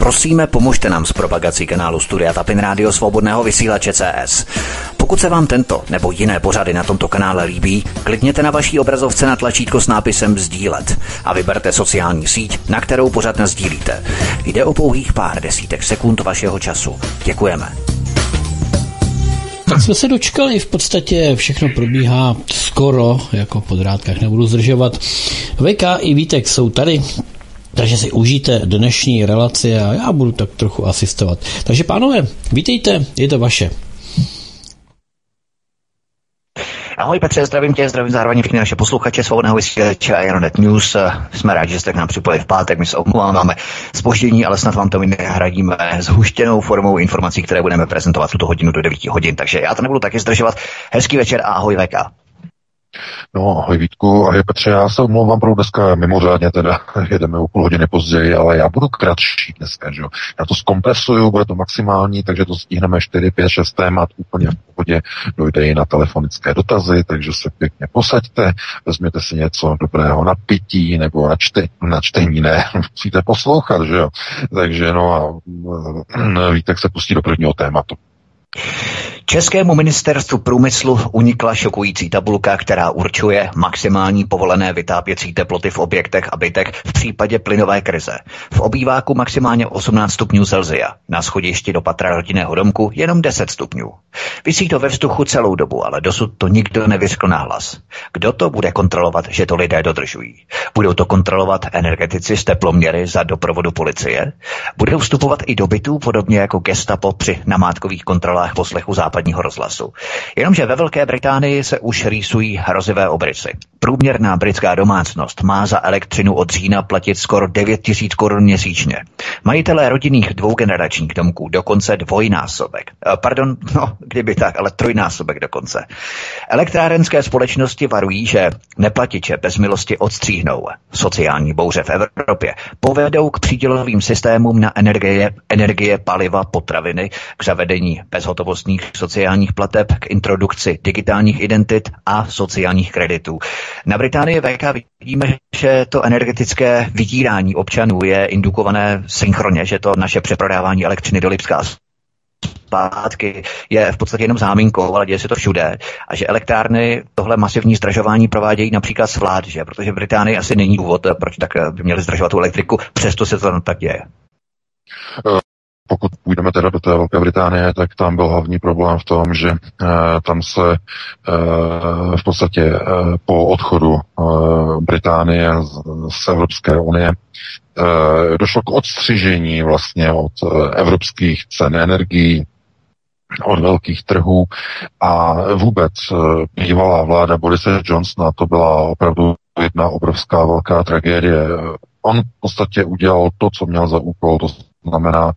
Prosíme, pomožte nám s propagací kanálu Studia Tapin Rádio Svobodného vysílače CS. Pokud se vám tento nebo jiné pořady na tomto kanále líbí, klikněte na vaší obrazovce na tlačítko s nápisem Sdílet a vyberte sociální síť, na kterou pořád sdílíte. Jde o pouhých pár desítek sekund vašeho času. Děkujeme. Tak jsme se dočkali, v podstatě všechno probíhá skoro jako po drátkách, nebudu zdržovat. VK i Vítek jsou tady, takže si užijte dnešní relaci a já budu tak trochu asistovat. Takže pánové, vítejte, je to vaše. Ahoj Petře, zdravím tě, zdravím zároveň všechny naše posluchače svobodného vysílače a Janonet News. Jsme rádi, že jste k nám připojili v pátek, my se omlouváme spoždění, ale snad vám to my nahradíme s huštěnou formou informací, které budeme prezentovat tuto hodinu do 9 hodin. Takže já to nebudu taky zdržovat. Hezký večer a ahoj VK. No, ahoj Vítku, ahoj Petře, já se omlouvám pro dneska mimořádně, teda jedeme o půl hodiny později, ale já budu kratší dneska, že jo. Já to zkompresuju, bude to maximální, takže to stihneme 4, 5, 6 témat úplně v pohodě, dojde i na telefonické dotazy, takže se pěkně posaďte, vezměte si něco dobrého na pití nebo na, čte, na čtení, ne, musíte poslouchat, že jo. Takže no a Vítek se pustí do prvního tématu. Českému ministerstvu průmyslu unikla šokující tabulka, která určuje maximální povolené vytápěcí teploty v objektech a bytech v případě plynové krize. V obýváku maximálně 18 stupňů Celzia, na schodišti do patra rodinného domku jenom 10 stupňů. Vysí to ve vzduchu celou dobu, ale dosud to nikdo nevyřkl nahlas. Kdo to bude kontrolovat, že to lidé dodržují? Budou to kontrolovat energetici z teploměry za doprovodu policie? Budou vstupovat i do bytů, podobně jako gestapo při namátkových kontrolách poslechu západ západního rozhlasu. Jenomže ve Velké Británii se už rýsují hrozivé obrysy. Průměrná britská domácnost má za elektřinu od října platit skoro 9 tisíc korun měsíčně. Majitelé rodinných dvougeneračních domků dokonce dvojnásobek. Eh, pardon, no, kdyby tak, ale trojnásobek dokonce. Elektrárenské společnosti varují, že neplatiče bez milosti odstříhnou. Sociální bouře v Evropě povedou k přídělovým systémům na energie, energie paliva, potraviny, k zavedení bezhotovostních sociálních plateb, k introdukci digitálních identit a sociálních kreditů. Na Británii VK vidíme, že to energetické vydírání občanů je indukované synchronně, že to naše přeprodávání elektřiny do Lipska zpátky je v podstatě jenom záminkou, ale děje se to všude. A že elektrárny tohle masivní zdražování provádějí například s vlád, že? protože v Británii asi není důvod, proč tak by měli zdražovat tu elektriku, přesto se to tak děje. Eh, pokud půjdeme teda do té Velké Británie, tak tam byl hlavní problém v tom, že uh, tam se uh, v podstatě uh, po odchodu uh, Británie z, z Evropské unie uh, došlo k odstřižení vlastně od uh, evropských cen energií, od velkých trhů a vůbec bývalá vláda Borise Johnsona to byla opravdu jedna obrovská velká tragédie. On v podstatě udělal to, co měl za úkol, to znamená,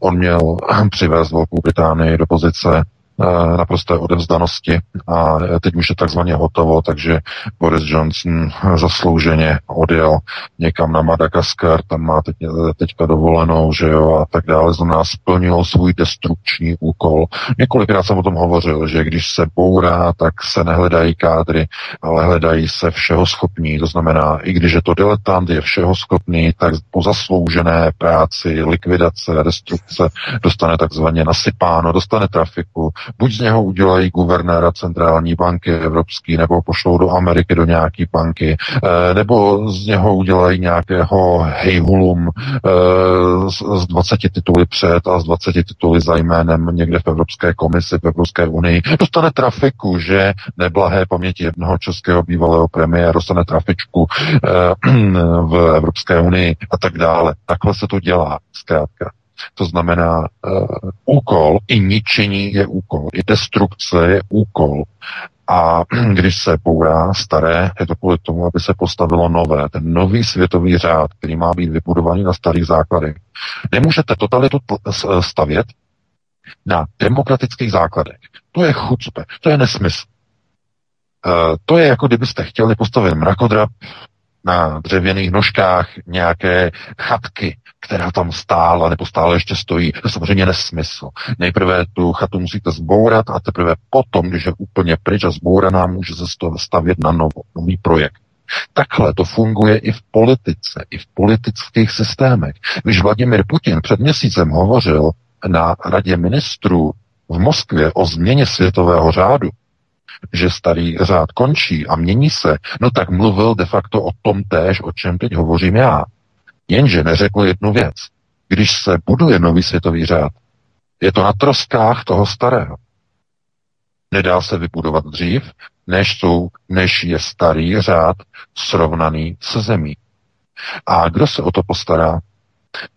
on měl přivést Velkou Británii do pozice naprosté odevzdanosti. A teď už je takzvaně hotovo, takže Boris Johnson zaslouženě odjel někam na Madagaskar, tam má teď, teďka dovolenou, že jo, a tak dále, znamená splnil svůj destrukční úkol. Několikrát jsem o tom hovořil, že když se bourá, tak se nehledají kádry, ale hledají se všeho schopní, to znamená, i když je to diletant, je všeho schopný, tak po zasloužené práci, likvidace, destrukce dostane takzvaně nasypáno, dostane trafiku, buď z něho udělají guvernéra centrální banky evropský, nebo pošlou do Ameriky do nějaké banky, eh, nebo z něho udělají nějakého hejhulum eh, z 20 tituly před a z 20 tituly za jménem někde v Evropské komisi, v Evropské unii. Dostane trafiku, že neblahé paměti jednoho českého bývalého premiéra dostane trafičku eh, v Evropské unii a tak dále. Takhle se to dělá, zkrátka. To znamená, uh, úkol i ničení je úkol, i destrukce je úkol. A když se bourá staré, je to kvůli tomu, aby se postavilo nové. Ten nový světový řád, který má být vybudovaný na starých základech. Nemůžete totalitu stavět na demokratických základech. To je chucpe, to je nesmysl. Uh, to je jako kdybyste chtěli postavit mrakodrap na dřevěných nožkách nějaké chatky, která tam stála nebo stále ještě stojí. To je samozřejmě nesmysl. Nejprve tu chatu musíte zbourat a teprve potom, když je úplně pryč a zbouraná, může se stavět na novo, nový projekt. Takhle to funguje i v politice, i v politických systémech. Když Vladimir Putin před měsícem hovořil na radě ministrů v Moskvě o změně světového řádu, že starý řád končí a mění se, no tak mluvil de facto o tom též, o čem teď hovořím já. Jenže neřekl jednu věc. Když se buduje nový světový řád, je to na troskách toho starého. Nedá se vybudovat dřív, než, jsou, než je starý řád srovnaný se zemí. A kdo se o to postará?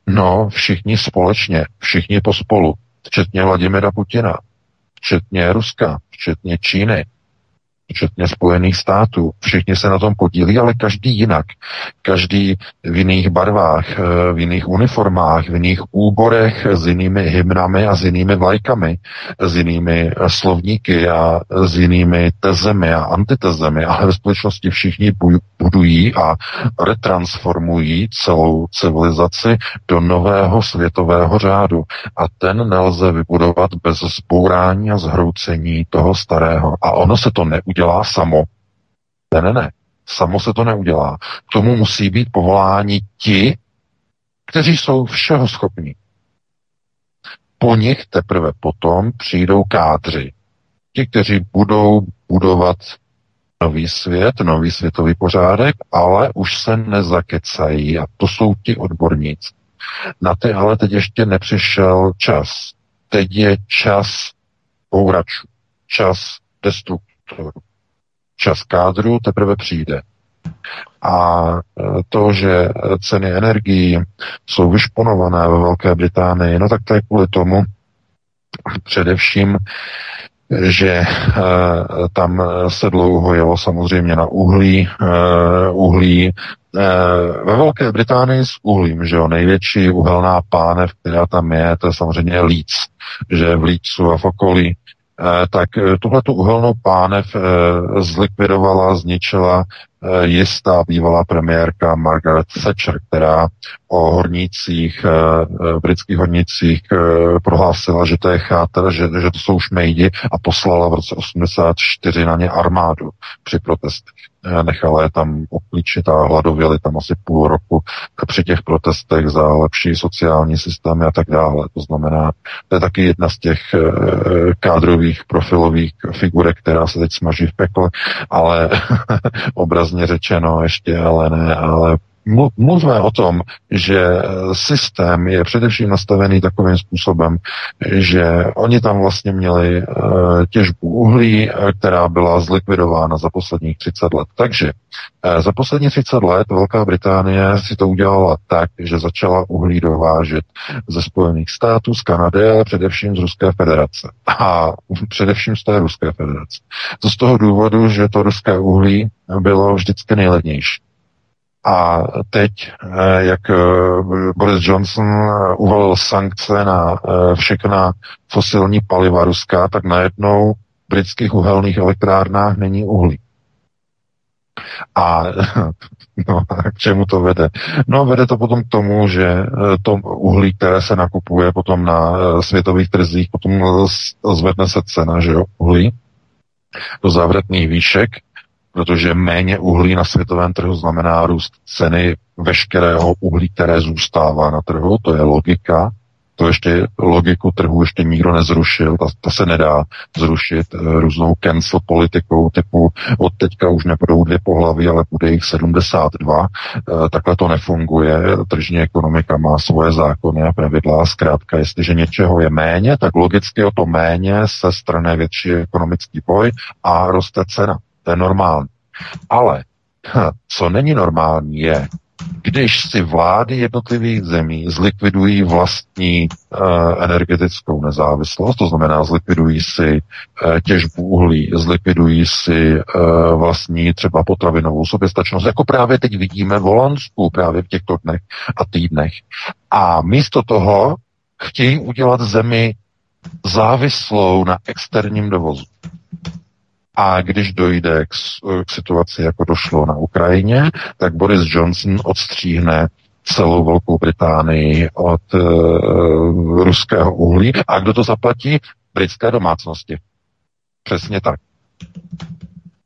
No, všichni společně, všichni pospolu, včetně Vladimira Putina, včetně Ruska, včetně Číny, včetně Spojených států. Všichni se na tom podílí, ale každý jinak. Každý v jiných barvách, eh, v jiných uniformách, v jiných úborech, s jinými hymnami a s jinými vlajkami, s jinými eh, slovníky a s jinými tezemi a antitezemi, ale ve společnosti všichni budují a retransformují celou civilizaci do nového světového řádu. A ten nelze vybudovat bez zbourání a zhroucení toho starého. A ono se to neudělá udělá samo. Ne, ne, ne. Samo se to neudělá. K tomu musí být povoláni ti, kteří jsou všeho schopní. Po nich teprve potom přijdou kádři. Ti, kteří budou budovat nový svět, nový světový pořádek, ale už se nezakecají a to jsou ti odborníci. Na ty ale teď ještě nepřišel čas. Teď je čas pouračů, čas destruktorů, čas kádru teprve přijde. A e, to, že ceny energií jsou vyšponované ve Velké Británii, no tak to je kvůli tomu především, že uh, tam se dlouho jelo samozřejmě na uhlí. Uh, uhlí uh, ve Velké Británii s uhlím, že jo, největší uhelná pánev, která tam je, to je samozřejmě Leeds, že v Leedsu a v okolí tak eh, tuhle tu uhelnou pánev eh, zlikvidovala, zničila jistá bývalá premiérka Margaret Thatcher, která o hornících, britských hornících prohlásila, že to je cháter, že, že to jsou šmejdi a poslala v roce 84 na ně armádu při protestech. Eh, nechala je tam oklíčit a hladověli tam asi půl roku při těch protestech za lepší sociální systémy a tak dále. To znamená, to je taky jedna z těch eh, kádrových profilových figurek, která se teď smaží v pekle, ale obrazně řečeno ještě ale ne, ale mluvme o tom, že systém je především nastavený takovým způsobem, že oni tam vlastně měli eh, těžbu uhlí, eh, která byla zlikvidována za posledních 30 let. Takže za poslední 30 let Velká Británie si to udělala tak, že začala uhlí dovážet ze Spojených států, z Kanady, ale především z Ruské federace. A především z té Ruské federace. To z toho důvodu, že to ruské uhlí bylo vždycky nejlevnější. A teď, eh, jak eh, Boris Johnson eh, uvalil sankce na všechna fosilní paliva ruská, tak najednou v britských uhelných elektrárnách není uhlí. A no, k čemu to vede? No, vede to potom k tomu, že to uhlí, které se nakupuje potom na světových trzích, potom zvedne se cena, že jo, uhlí do závratných výšek protože méně uhlí na světovém trhu znamená růst ceny veškerého uhlí, které zůstává na trhu, to je logika. To ještě logiku trhu ještě nikdo nezrušil, ta, ta se nedá zrušit e, různou cancel politikou typu od teďka už nebudou dvě pohlavy, ale bude jich 72. E, eh, takhle to nefunguje. Tržní ekonomika má svoje zákony a pravidla. Zkrátka, jestliže něčeho je méně, tak logicky o to méně se strane větší ekonomický boj a roste cena. To je normální. Ale co není normální je, když si vlády jednotlivých zemí zlikvidují vlastní uh, energetickou nezávislost, to znamená zlikvidují si uh, těžbu uhlí, zlikvidují si uh, vlastní třeba potravinovou soběstačnost, jako právě teď vidíme v Holandsku právě v těchto dnech a týdnech. A místo toho chtějí udělat zemi závislou na externím dovozu. A když dojde k, k situaci, jako došlo na Ukrajině, tak Boris Johnson odstříhne celou Velkou Británii od uh, ruského uhlí. A kdo to zaplatí? Britské domácnosti. Přesně tak.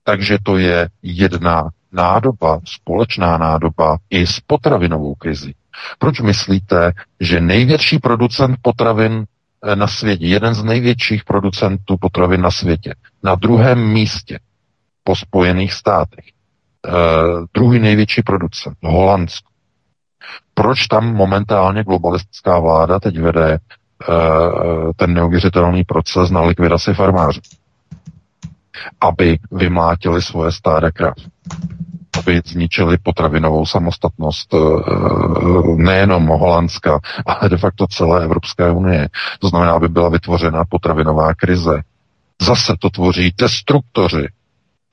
Takže to je jedna nádoba, společná nádoba i s potravinovou krizi. Proč myslíte, že největší producent potravin eh, na světě, jeden z největších producentů potravin na světě, na druhém místě po Spojených státech, uh, druhý největší producent, Holandsko. Proč tam momentálně globalistická vláda teď vede uh, ten neuvěřitelný proces na likvidaci farmářů? Aby vymlátili svoje stáda krav aby zničili potravinovou samostatnost nejenom Holandska, ale de facto celé Evropské unie. To znamená, aby byla vytvořena potravinová krize. Zase to tvoří destruktoři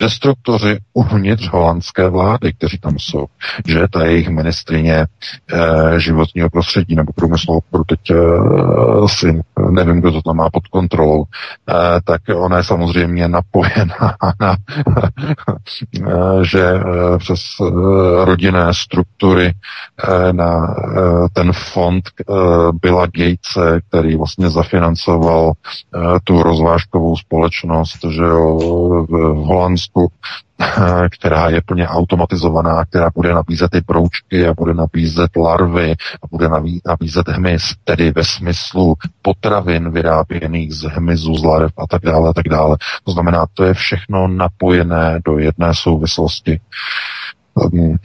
destruktoři uvnitř holandské vlády, kteří tam jsou. Že ta jejich ministrině e, životního prostředí nebo průmyslu obchodu, teď e, si nevím, kdo to tam má pod kontrolou, e, tak ona je samozřejmě napojená na, že e, přes e, rodinné struktury e, na e, ten fond e, Billa Gatese, který vlastně zafinancoval e, tu rozvážkovou společnost, že jo, v Holandsku Česku, která je plně automatizovaná, která bude nabízet ty broučky a bude nabízet larvy a bude nabízet hmyz, tedy ve smyslu potravin vyráběných z hmyzu, z larv a tak dále a tak dále. To znamená, to je všechno napojené do jedné souvislosti ehm,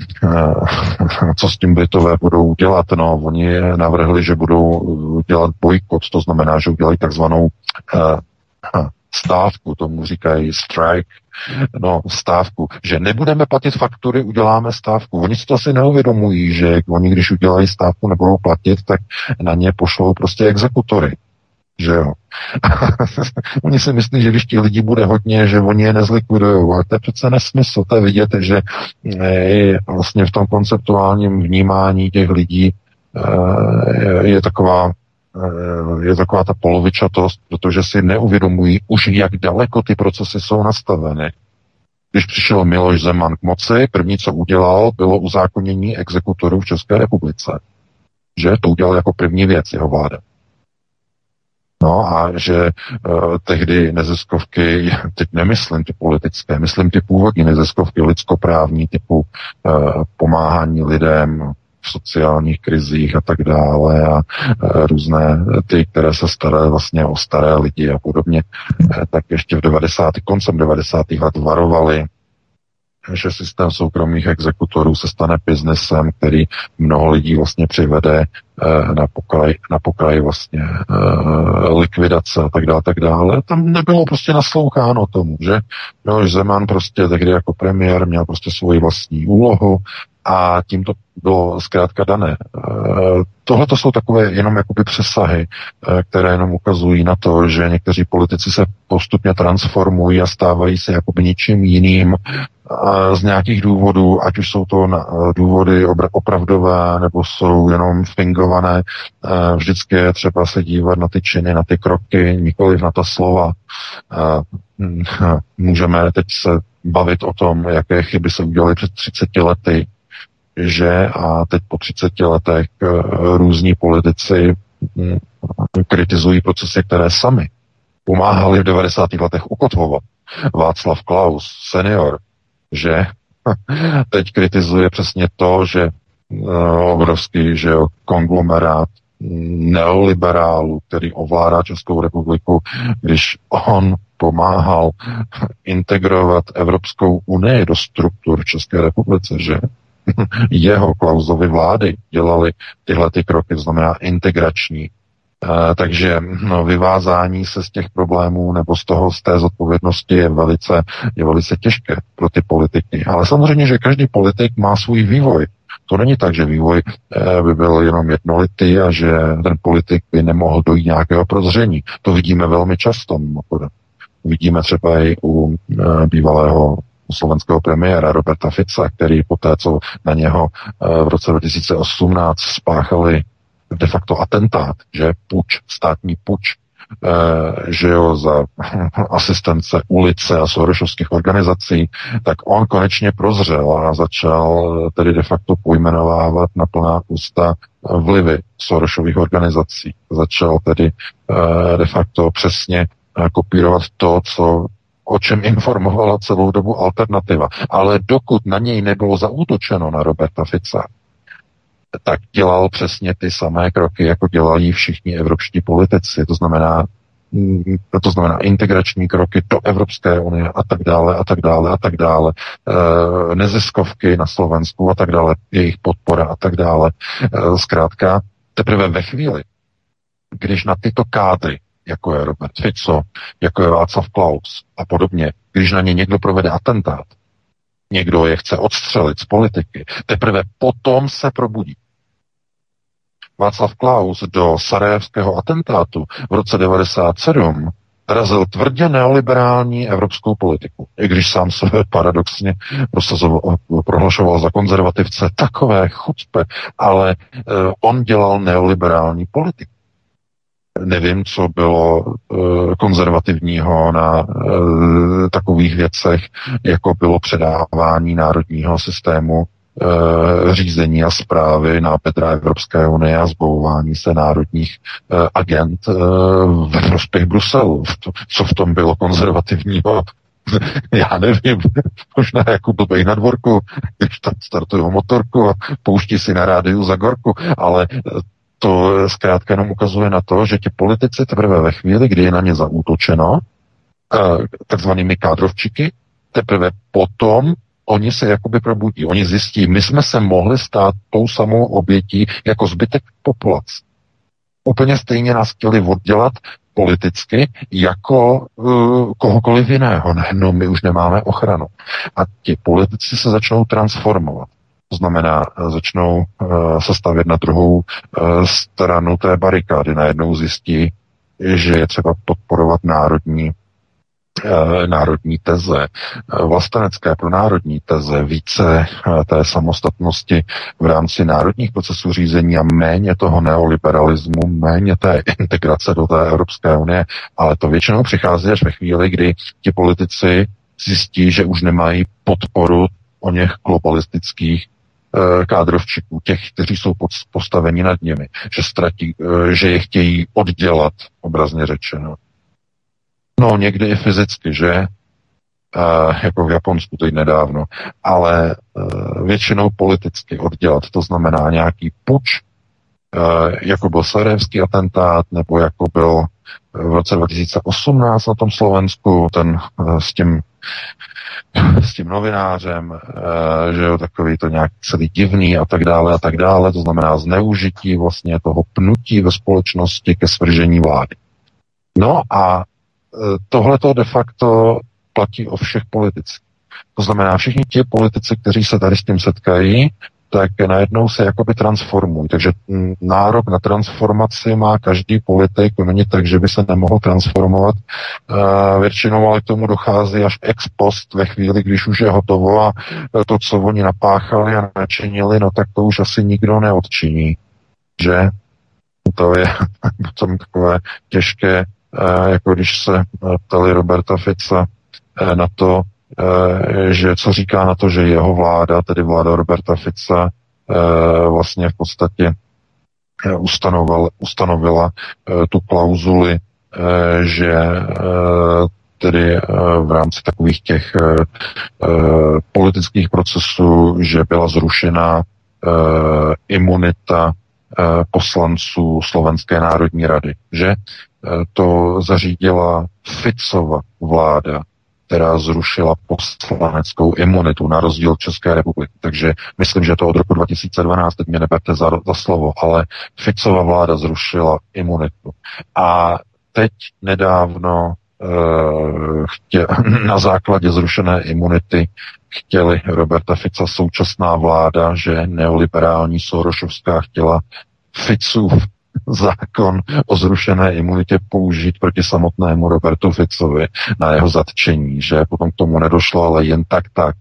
co s tím Britové budou dělat. No, oni navrhli, že budou dělat bojkot, to znamená, že udělají takzvanou stávku, tomu říkají strike, no stávku, že nebudeme platit faktury, uděláme stávku. Oni si to asi neuvědomují, že oni, když udělají stávku, nebudou platit, tak na ně pošlou prostě exekutory. Že jo. oni si myslí, že když ti lidi bude hodně, že oni je nezlikvidují, ale to je přece nesmysl. To je vidět, že je vlastně v tom konceptuálním vnímání těch lidí eh, je taková je taková ta polovičatost, protože si neuvědomují už, jak daleko ty procesy jsou nastaveny. Když přišel Miloš Zeman k moci, první, co udělal, bylo uzákonění exekutorů v České republice. Že to udělal jako první věc jeho vláda. No a že uh, tehdy neziskovky, teď nemyslím ty politické, myslím ty původní neziskovky lidskoprávní typu uh, pomáhání lidem, v sociálních krizích a tak dále a e, různé ty, které se staraly vlastně o staré lidi a podobně, e, tak ještě v 90. koncem 90. let varovali že systém soukromých exekutorů se stane biznesem, který mnoho lidí vlastně přivede eh, na pokraj, na pokraj vlastně likvidace a tak dále, tak dále. Tam nebylo prostě nasloucháno tomu, že Miloš Zeman prostě tehdy jako premiér měl prostě svoji vlastní úlohu a tím to bylo zkrátka dané. Eh, Tohle to jsou takové jenom jakoby přesahy, které jenom ukazují na to, že někteří politici se postupně transformují a stávají se jakoby ničím jiným z nějakých důvodů, ať už jsou to důvody opravdové, nebo jsou jenom fingované, vždycky je třeba se dívat na ty činy, na ty kroky, nikoliv na ta slova. Můžeme teď se bavit o tom, jaké chyby se udělaly před 30 lety, že a teď po 30 letech e, různí politici hm, kritizují procesy, které sami pomáhali v 90. letech ukotvovat. Václav Klaus, senior, že teď kritizuje přesně to, že uh, obrovský že konglomerát neoliberálů, který ovládá Českou republiku, když on pomáhal integrovat Evropskou unii do struktur České republice, že jeho Klausovy vlády dělali tyhle ty kroky, znamená integrační Eh, takže no, vyvázání se z těch problémů nebo z toho, z té zodpovědnosti je velice, je velice těžké pro ty politiky. Ale samozřejmě, že každý politik má svůj vývoj. To není tak, že vývoj eh, by byl jenom jednolitý a že ten politik by nemohl dojít nějakého prozření. To vidíme velmi často. Vidíme třeba i u eh, bývalého slovenského premiéra Roberta Fica, který poté, co na něho v roce 2018 spáchali de facto atentát, že puč, státní puč, eh, že jo, za asistence ulice a Sorošovských organizací, tak on konečně prozřel a začal tedy de facto pojmenovávat na plná ústa vlivy Sorošových organizací. Začal tedy eh, de facto přesně eh, kopírovat to, co o čem informovala celou dobu alternativa. Ale dokud na něj nebylo zaútočeno na Roberta Fica, tak dělal přesně ty samé kroky, jako dělají všichni evropští politici. To znamená, mm, to znamená integrační kroky do Evropské unie a tak dále a tak dále a tak dále, e, neziskovky na Slovensku a tak dále, jejich podpora a tak dále. E, zkrátka, teprve ve chvíli, když na tyto kádry, jako je Robert Fico, jako je Václav Klaus a podobně, když na ně někdo provede atentát, někdo je chce odstřelit z politiky, teprve potom se probudí. Václav Klaus do sarajevského atentátu v roce 97 razil tvrdě neoliberální evropskou politiku. I když sám se paradoxně prohlašoval za konzervativce takové chucpe, ale uh, on dělal neoliberální politiku. Nevím, co bylo uh, konzervativního na uh, takových věcech, jako bylo předávání národního systému Eh, řízení a zprávy na Petra Evropské unie a zbouvání se národních eh, agent eh, ve prospěch Bruselu. Co v tom bylo konzervativního? Já nevím, možná jako blbej na dvorku, když tam startují motorku a pouští si na rádiu za gorku, ale to zkrátka jenom ukazuje na to, že ti politici teprve ve chvíli, kdy je na ně zaútočeno, takzvanými kádrovčiky, teprve potom oni se jakoby probudí. Oni zjistí, my jsme se mohli stát tou samou obětí jako zbytek populace. Úplně stejně nás chtěli oddělat politicky jako uh, kohokoliv jiného. Ne, no, my už nemáme ochranu. A ti politici se začnou transformovat. To znamená, začnou uh, se stavět na druhou uh, stranu té barikády. Najednou zjistí, že je třeba podporovat národní Eh, národní teze, eh, vlastenecké pro národní teze, více eh, té samostatnosti v rámci národních procesů řízení a méně toho neoliberalismu, méně té integrace do té Evropské unie, ale to většinou přichází až ve chvíli, kdy ti politici zjistí, že už nemají podporu o něch globalistických kádrovčiků, těch, kteří jsou postaveni nad nimi, že, ztratí, že je chtějí oddělat, obrazně řečeno. No, někdy i fyzicky, že? Uh, jako v Japonsku teď nedávno, ale většinou politicky oddělat, to znamená nějaký puč, jako byl Sarajevský atentát, nebo jako byl v roce 2018 na tom Slovensku, ten uh, s tím s tím novinářem, že jo, takový to nějak celý divný a tak dále a tak dále, to znamená zneužití vlastně toho pnutí ve společnosti ke svržení vlády. No a tohle to de facto platí o všech politicích. To znamená, všichni ti politici, kteří se tady s tím setkají, tak najednou se jakoby transformují. Takže nárok na transformaci má každý politik, není tak, že by se nemohl transformovat. Uh, většinou ale k tomu dochází až ex post ve chvíli, když už je hotovo a to, co oni napáchali a načinili, no tak to už asi nikdo neodčiní. Že? To je potom takové těžké Eh, jako když se ptali Roberta Fica eh, na to, eh, že co říká na to, že jeho vláda, tedy vláda Roberta Fica, vlastně v podstatě ustanovila, ustanovila tu klauzuli, že tedy v rámci takových těch politických procesů, že byla zrušena imunita poslanců Slovenské národní rady, že to zařídila Ficova vláda, která zrušila poslaneckou imunitu na rozdíl České republiky. Takže myslím, že to od roku 2012, teď mě neberte za, za slovo, ale Ficova vláda zrušila imunitu. A teď nedávno uh, chtě, na základě zrušené imunity chtěli Roberta Fica současná vláda, že neoliberální Sorošovská chtěla Ficův zákon o zrušené imunitě použít proti samotnému Robertu Ficovi na jeho zatčení, že potom k tomu nedošlo, ale jen tak tak.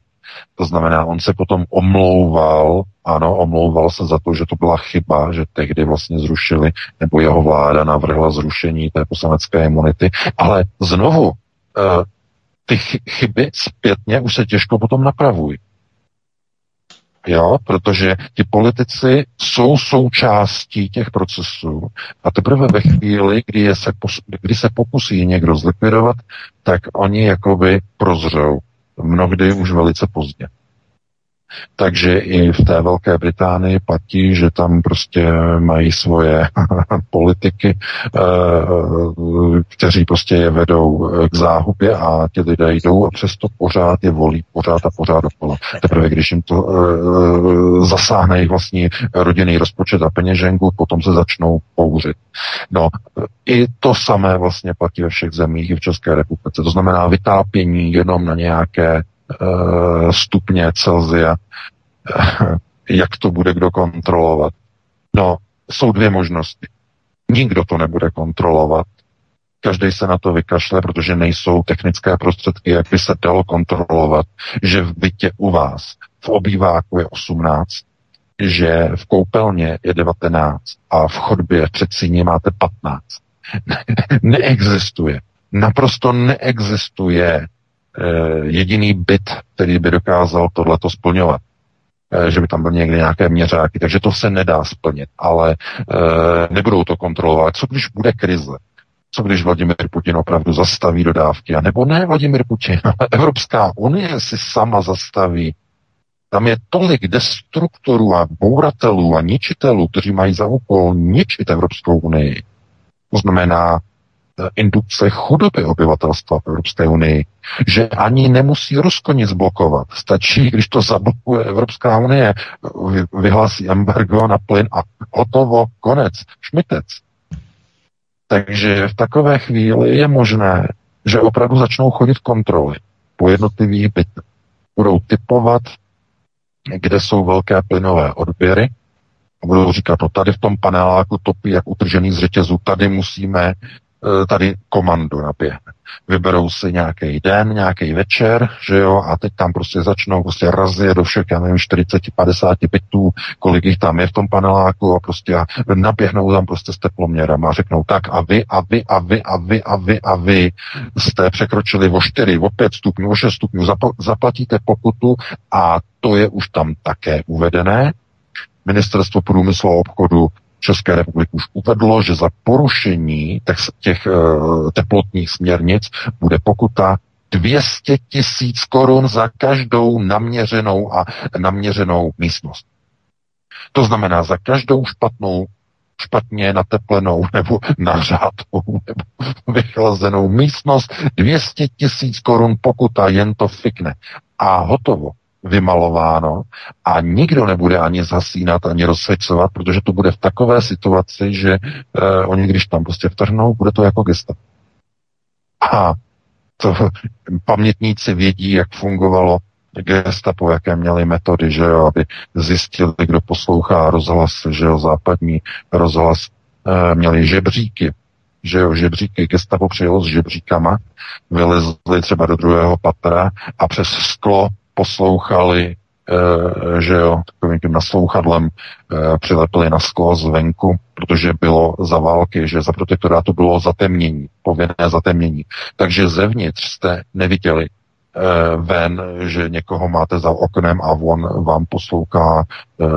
To znamená, on se potom omlouval, ano, omlouval se za to, že to byla chyba, že tehdy vlastně zrušili, nebo jeho vláda navrhla zrušení té poslanecké imunity, ale znovu, ty chyby zpětně už se těžko potom napravují. Jo, protože ti politici jsou součástí těch procesů a teprve ve chvíli, kdy, je se, kdy se pokusí někdo zlikvidovat, tak oni jakoby prozřou. Mnohdy už velice pozdě. Takže i v té Velké Británii platí, že tam prostě mají svoje politiky, eh, kteří prostě je vedou k záhubě a ti lidé jdou a přesto pořád je volí, pořád a pořád dokola. Teprve když jim to eh, zasáhne jejich vlastní rodinný rozpočet a peněženku, potom se začnou pouřit. No, i to samé vlastně platí ve všech zemích, i v České republice. To znamená vytápění jenom na nějaké Eh, stupně Celzia, eh, jak to bude kdo kontrolovat. No, jsou dvě možnosti. Nikdo to nebude kontrolovat, každý se na to vykašle, protože nejsou technické prostředky, jak by se dalo kontrolovat, že v bytě u vás v obýváku je 18, že v koupelně je 19 a v chodbě v předsíni máte 15. neexistuje. Naprosto neexistuje Eh, jediný byt, který by dokázal tohleto splňovat eh, že by tam byly někde nějaké měřáky, takže to se nedá splnit, ale e, nebudou to kontrolovat. Co když bude krize? Co když Vladimir Putin opravdu zastaví dodávky? A nebo ne Vladimir Putin, ale Evropská unie si sama zastaví. Tam je tolik destruktorů a bouratelů a ničitelů, kteří mají za úkol ničit Evropskou unii. To znamená Eh, indukce chudoby obyvatelstva v Evropské unii, že ani nemusí Rusko nic blokovat. Stačí, když to zablokuje Evropská unie, vyhlásí embargo na plyn a hotovo, konec, šmitec. Takže v takové chvíli je možné, že opravdu začnou chodit kontroly po jednotlivých bytech. Budou typovat, kde jsou velké plynové odběry, a budou říkat, no tady v tom paneláku topí jak utržený z řetězu, tady musíme Eh, tady komando naběhne. Vyberou si nějaký den, nějaký večer, že jo, a teď tam prostě začnou prostě razie do všech, já nevím, 40, 50 bytů, kolik jich tam je v tom paneláku a prostě a naběhnou tam prostě s teploměrem a řeknou tak a vy, a vy, a vy, a vy, a vy, a vy jste překročili o 4, o 5 stupňů, o 6 stupňů, zaplatíte pokutu a to je už tam také uvedené. Ministerstvo průmyslu a obchodu České republiky už uvedlo, že za porušení těch, těch uh, teplotních směrnic bude pokuta 200 tisíc korun za každou naměřenou a naměřenou místnost. To znamená za každou špatnou špatně nateplenou nebo nařátou nebo vychlazenou místnost 200 tisíc korun pokuta, jen to fikne. A hotovo vymalováno a nikdo nebude ani zasínat, ani rozsvěcovat, protože to bude v takové situaci, že eh, oni, když tam prostě vtrhnou, bude to jako gesta. A to pamětníci vědí, jak fungovalo gestapo, jaké měli metody, že jo, aby zjistili, kdo poslouchá rozhlas, že jo, západní rozhlas, e, měli žebříky, že jo, žebříky, gestapo přijelo s žebříkama, vylezli třeba do druhého patra a přes sklo poslouchali, e, že jo, takovým tím naslouchadlem e, přilepili na sklo zvenku, protože bylo za války, že za protektorátu bylo zatemnění, povinné zatemnění. Takže zevnitř jste neviděli e, ven, že někoho máte za oknem a on vám poslouchá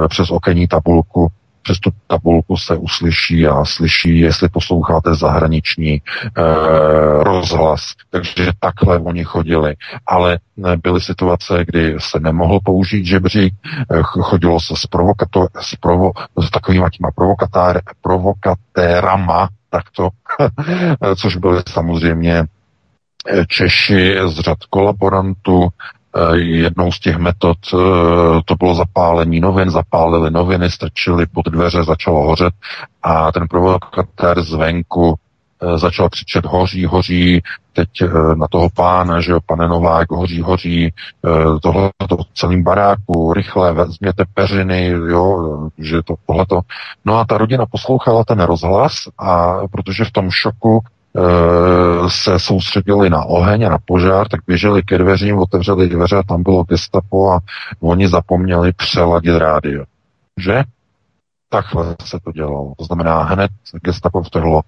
přes okenní tabulku přes tu tabulku se uslyší a slyší, jestli posloucháte zahraniční e, rozhlas. Takže takhle oni chodili. Ale byly situace, kdy se nemohl použít žebřík, e, chodilo se s, provokato, s, provo, s takovými těma provokatérama, takto, což byly samozřejmě eh, Češi z řad kolaborantů, Eh, jednou z těch metod eh, to bylo zapálení novin, zapálili noviny, strčili pod dveře, začalo hořet a ten provokatér zvenku eh, začal křičet hoří, hoří, teď na toho pána, že jo, pane Novák, hoří, hoří, tohle to celým baráku, rychle vezměte peřiny, jo, že to tohleto. No a ta rodina poslouchala ten rozhlas a protože v tom šoku Eh, se soustředili na oheň a na požár, tak běželi ke dveřím, otevřeli dveře a tam bylo gestapo a oni zapomněli přeladit rádio. Že? Takhle se to dělalo. To znamená, hned gestapo vtrhlo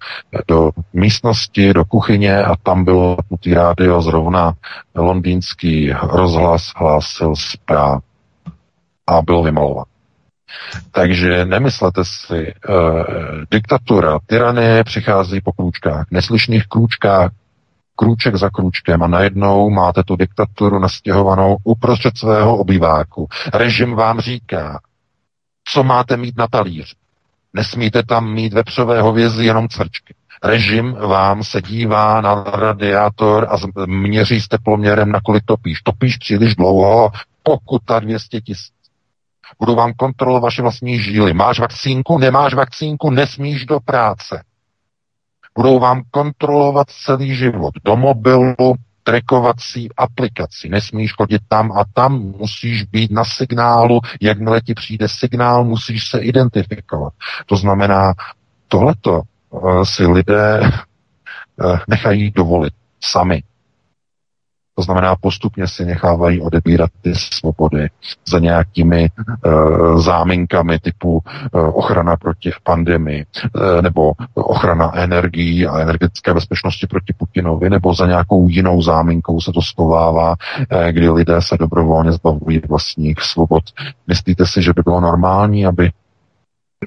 do místnosti, do kuchyně a tam bylo putý rádio, zrovna londýnský rozhlas hlásil zpráv. a byl vymalován. Takže nemyslete si, e, diktatura, tyranie přichází po krůčkách, neslyšných krůčkách, krůček za krůčkem a najednou máte tu diktaturu nastěhovanou uprostřed svého obyváku. Režim vám říká, co máte mít na talíři. Nesmíte tam mít vepřové hovězí, jenom crčky. Režim vám se dívá na radiátor a měří s teploměrem, nakolik topíš. Topíš příliš dlouho, pokuta 200 tisíc. Budu vám kontrolovat vaše vlastní žíly. Máš vakcínku, nemáš vakcínku, nesmíš do práce. Budou vám kontrolovat celý život. Do mobilu, trekovací aplikaci. Nesmíš chodit tam a tam, musíš být na signálu. Jakmile ti přijde signál, musíš se identifikovat. To znamená, tohleto uh, si lidé uh, nechají dovolit sami. To znamená, postupně si nechávají odebírat ty svobody za nějakými e, záminkami typu e, ochrana proti pandemii, e, nebo ochrana energií a energetické bezpečnosti proti Putinovi, nebo za nějakou jinou záminkou se to schovává, e, kdy lidé se dobrovolně zbavují vlastních svobod. Myslíte si, že by bylo normální, aby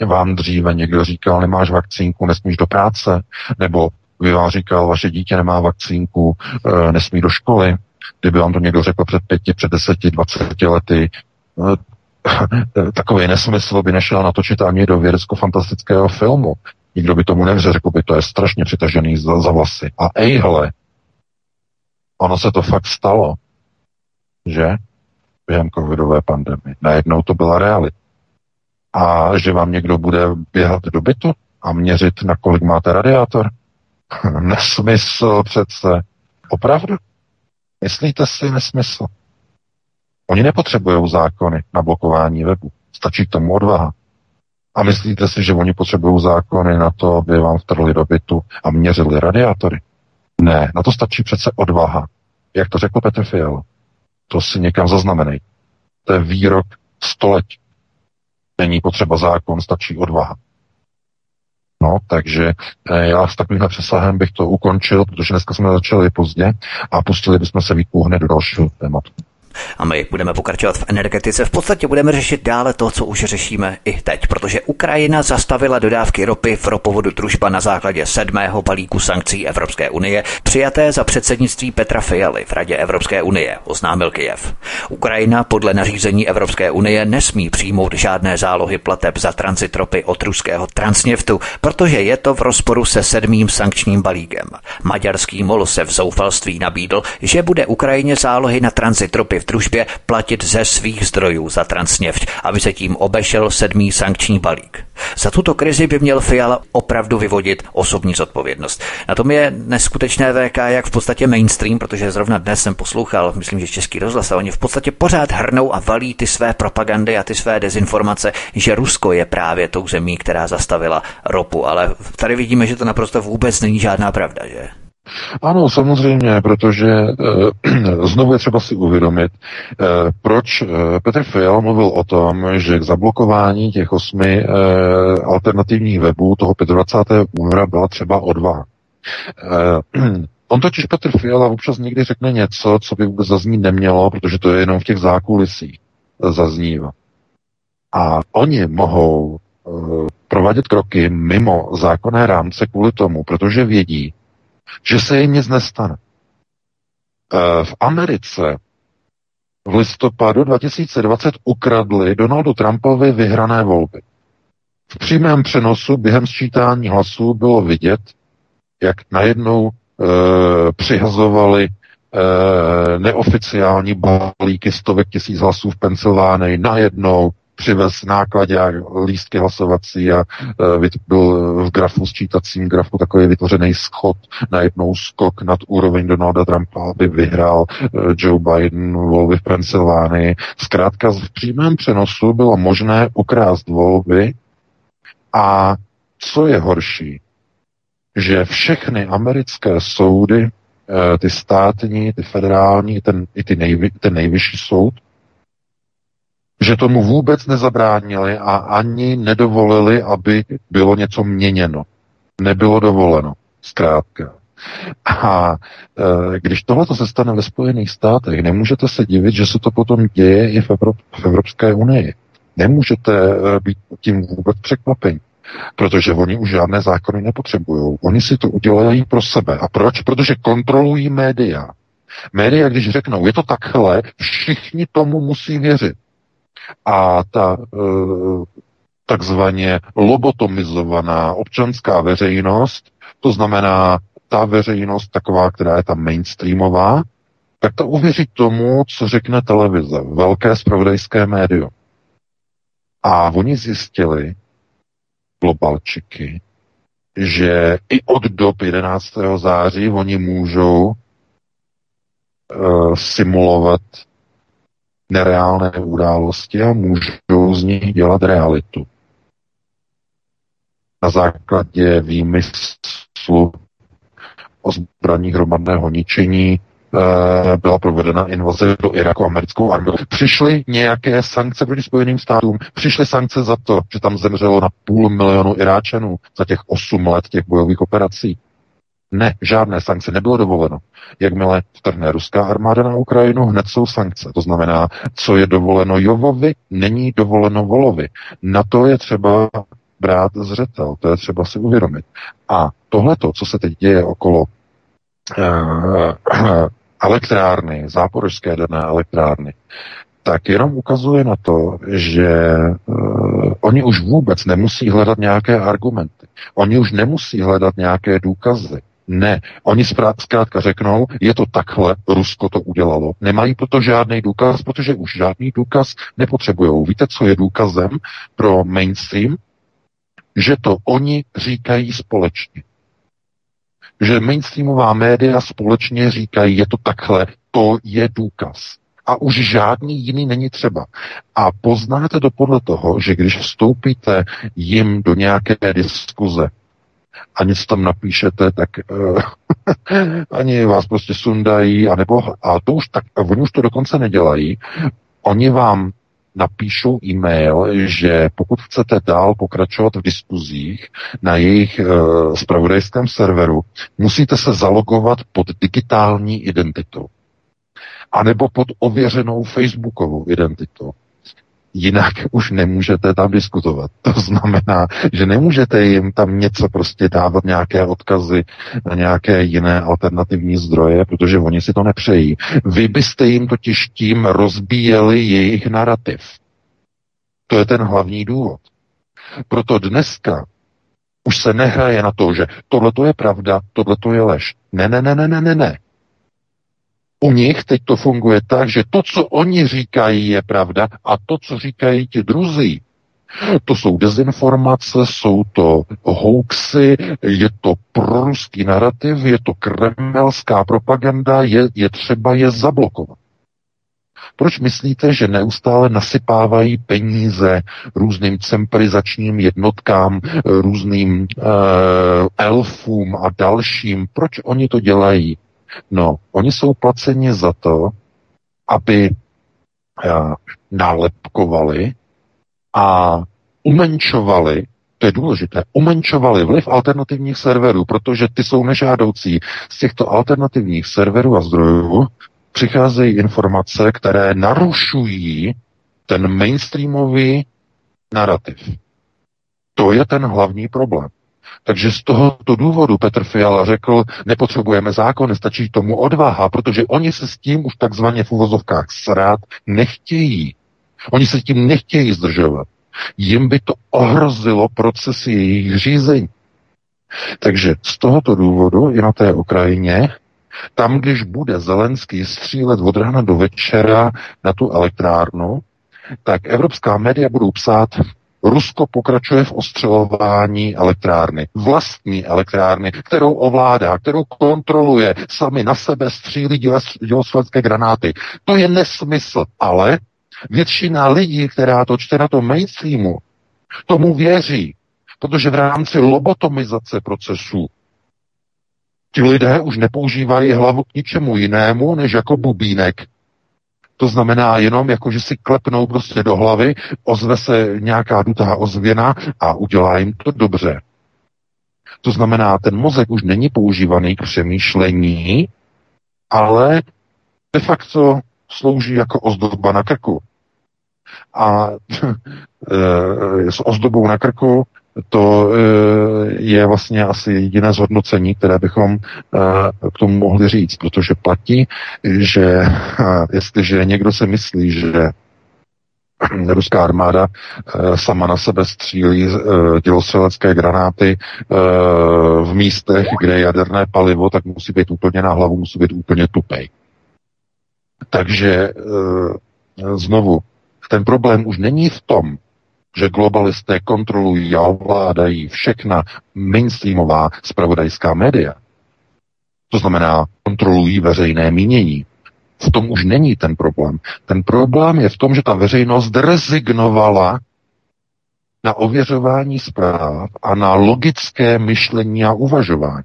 vám dříve někdo říkal, nemáš vakcínku, nesmíš do práce, nebo by vám říkal, vaše dítě nemá vakcínku, e, nesmí do školy. Kdyby vám to někdo řekl před pěti, před deseti, dvaceti lety, e, takový nesmysl by nešel natočit ani do vědecko-fantastického filmu. Nikdo by tomu nevřel, řekl by, to je strašně přitažený za, za vlasy. A ejhle, ono se to fakt stalo, že? Během covidové pandemie. Najednou to byla realita. A že vám někdo bude běhat do bytu a měřit, na kolik máte radiátor? Nesmysl přece. Opravdu? Myslíte si nesmysl? Oni nepotřebují zákony na blokování webu. Stačí k tomu odvaha. A myslíte si, že oni potřebují zákony na to, aby vám vtrhli do bytu a měřili radiátory? Ne, na to stačí přece odvaha. Jak to řekl Petr Fiala. To si někam zaznamenej. To je výrok století. Není potřeba zákon, stačí odvaha. No, takže eh, já s takovýmhle přesahem bych to ukončil, protože dneska jsme začali pozdě a pustili bychom se výpůl hned do dalšího tématu. A my budeme pokračovat v energetice. V podstatě budeme řešit dále to, co už řešíme i teď, protože Ukrajina zastavila dodávky ropy v ropovodu Družba na základě sedmého balíku sankcí Evropské unie, přijaté za předsednictví Petra Fialy v Radě Evropské unie, oznámil Kyjev. Ukrajina podle nařízení Evropské unie nesmí přijmout žádné zálohy plateb za transit ropy od ruského transněftu, protože je to v rozporu se sedmým sankčním balíkem. Maďarský mol se v zoufalství nabídl, že bude Ukrajině zálohy na transit ropy v družbě platit ze svých zdrojů za transněft, aby se tím obešel sedmý sankční balík. Za tuto krizi by měl Fiala opravdu vyvodit osobní zodpovědnost. Na tom je neskutečné VK, jak v podstatě mainstream, protože zrovna dnes jsem poslouchal, myslím, že český rozhlas, a oni v podstatě pořád hrnou a valí ty své propagandy a ty své dezinformace, že Rusko je právě tou zemí, která zastavila ropu. Ale tady vidíme, že to naprosto vůbec není žádná pravda, že? Ano, samozřejmě, protože e, znovu je třeba si uvědomit, e, proč e, Petr Fiala mluvil o tom, že k zablokování těch osmi e, alternativních webů toho 25. února byla třeba odvaha. E, On totiž Petr Fiala občas někdy řekne něco, co by vůbec zaznít nemělo, protože to je jenom v těch zákulisích zaznívá. A oni mohou uh, provádět kroky mimo zákonné rámce kvůli tomu, protože vědí, že se jim nic nestane. E, v Americe v listopadu 2020 ukradli Donaldu Trumpovi vyhrané volby. V přímém přenosu během sčítání hlasů bylo vidět, jak najednou e, přihazovali e, neoficiální balíky stovek tisíc hlasů v Pensylvánii najednou přivez nákladě a lístky hlasovací a e, byl v grafu, sčítacím grafu takový vytvořený schod, na jednou skok nad úroveň Donalda Trumpa, aby vyhrál e, Joe Biden volby v Pensylvánii. Zkrátka v přímém přenosu bylo možné ukrást volby a co je horší, že všechny americké soudy, e, ty státní, ty federální, ten, i ty nejvy, ten nejvyšší soud, že tomu vůbec nezabránili a ani nedovolili, aby bylo něco měněno. Nebylo dovoleno, zkrátka. A e, když tohle se stane ve Spojených státech, nemůžete se divit, že se to potom děje i v, Evrop, v Evropské unii. Nemůžete e, být tím vůbec překvapení. Protože oni už žádné zákony nepotřebují. Oni si to udělají pro sebe. A proč? Protože kontrolují média. Média, když řeknou, je to takhle, všichni tomu musí věřit. A ta e, takzvaně lobotomizovaná občanská veřejnost, to znamená ta veřejnost taková, která je tam mainstreamová, tak to uvěří tomu, co řekne televize, velké spravodajské médium. A oni zjistili, globalčiky, že i od dob 11. září oni můžou uh, simulovat nereálné události a můžou z nich dělat realitu. Na základě výmyslu o zbraních hromadného ničení Eh, byla provedena invaze do Iraku americkou armádou. Přišly nějaké sankce proti Spojeným státům, přišly sankce za to, že tam zemřelo na půl milionu Iráčanů za těch 8 let těch bojových operací. Ne, žádné sankce nebylo dovoleno. Jakmile vtrhne ruská armáda na Ukrajinu, hned jsou sankce. To znamená, co je dovoleno Jovovi, není dovoleno Volovi. Na to je třeba brát zřetel, to je třeba si uvědomit. A tohleto, co se teď děje okolo uh, elektrárny, záporožské dané elektrárny, tak jenom ukazuje na to, že uh, oni už vůbec nemusí hledat nějaké argumenty. Oni už nemusí hledat nějaké důkazy. Ne, oni zkrátka řeknou, je to takhle, Rusko to udělalo. Nemají proto žádný důkaz, protože už žádný důkaz nepotřebují. Víte, co je důkazem pro mainstream? Že to oni říkají společně že mainstreamová média společně říkají, je to takhle, to je důkaz. A už žádný jiný není třeba. A poznáte to podle toho, že když vstoupíte jim do nějaké diskuze a něco tam napíšete, tak uh, ani vás prostě sundají, anebo, a to už tak, oni už to dokonce nedělají, oni vám napíšou e-mail, že pokud chcete dál pokračovat v diskuzích na jejich uh, spravodajském serveru, musíte se zalogovat pod digitální identitou. A nebo pod ověřenou facebookovou identitou. Jinak už nemůžete tam diskutovat. To znamená, že nemůžete jim tam něco prostě dávat, nějaké odkazy na nějaké jiné alternativní zdroje, protože oni si to nepřejí. Vy byste jim totiž tím rozbíjeli jejich narrativ. To je ten hlavní důvod. Proto dneska už se nehraje na to, že tohle to je pravda, tohle to je lež. Ne, ne, ne, ne, ne, ne, ne. U nich teď to funguje tak, že to, co oni říkají, je pravda a to, co říkají ti druzí, to jsou dezinformace, jsou to hoaxy, je to proruský narrativ, je to kremelská propaganda, je, je třeba je zablokovat. Proč myslíte, že neustále nasypávají peníze různým cemperizačním jednotkám, různým uh, elfům a dalším? Proč oni to dělají? No, oni jsou placeni za to, aby uh, nálepkovali a umenčovali to je důležité, umenčovali vliv alternativních serverů, protože ty jsou nežádoucí. Z těchto alternativních serverů a zdrojů přicházejí informace, které narušují ten mainstreamový narrativ. To je ten hlavní problém. Takže z tohoto důvodu Petr Fiala řekl, nepotřebujeme zákony, stačí tomu odvaha, protože oni se s tím už takzvaně v uvozovkách srát nechtějí. Oni se tím nechtějí zdržovat. Jim by to ohrozilo procesy jejich řízení. Takže z tohoto důvodu i na té Ukrajině, tam, když bude Zelenský střílet od rána do večera na tu elektrárnu, tak evropská média budou psát, Rusko pokračuje v ostřelování elektrárny, vlastní elektrárny, kterou ovládá, kterou kontroluje, sami na sebe střílí dělosvětské granáty. To je nesmysl, ale většina lidí, která to čte na tom mainstreamu, tomu věří, protože v rámci lobotomizace procesů ti lidé už nepoužívají hlavu k ničemu jinému, než jako bubínek. To znamená jenom, jako že si klepnou prostě do hlavy, ozve se nějaká dutá ozvěna a udělá jim to dobře. To znamená, ten mozek už není používaný k přemýšlení, ale de facto slouží jako ozdoba na krku. A e, s ozdobou na krku to e, je vlastně asi jediné zhodnocení, které bychom e, k tomu mohli říct, protože platí, že jestliže někdo se myslí, že ruská armáda sama na sebe střílí dělostřelecké granáty v místech, kde je jaderné palivo, tak musí být úplně na hlavu, musí být úplně tupej. Takže znovu, ten problém už není v tom, že globalisté kontrolují a ovládají všechna mainstreamová spravodajská média. To znamená, kontrolují veřejné mínění. V tom už není ten problém. Ten problém je v tom, že ta veřejnost rezignovala na ověřování zpráv a na logické myšlení a uvažování.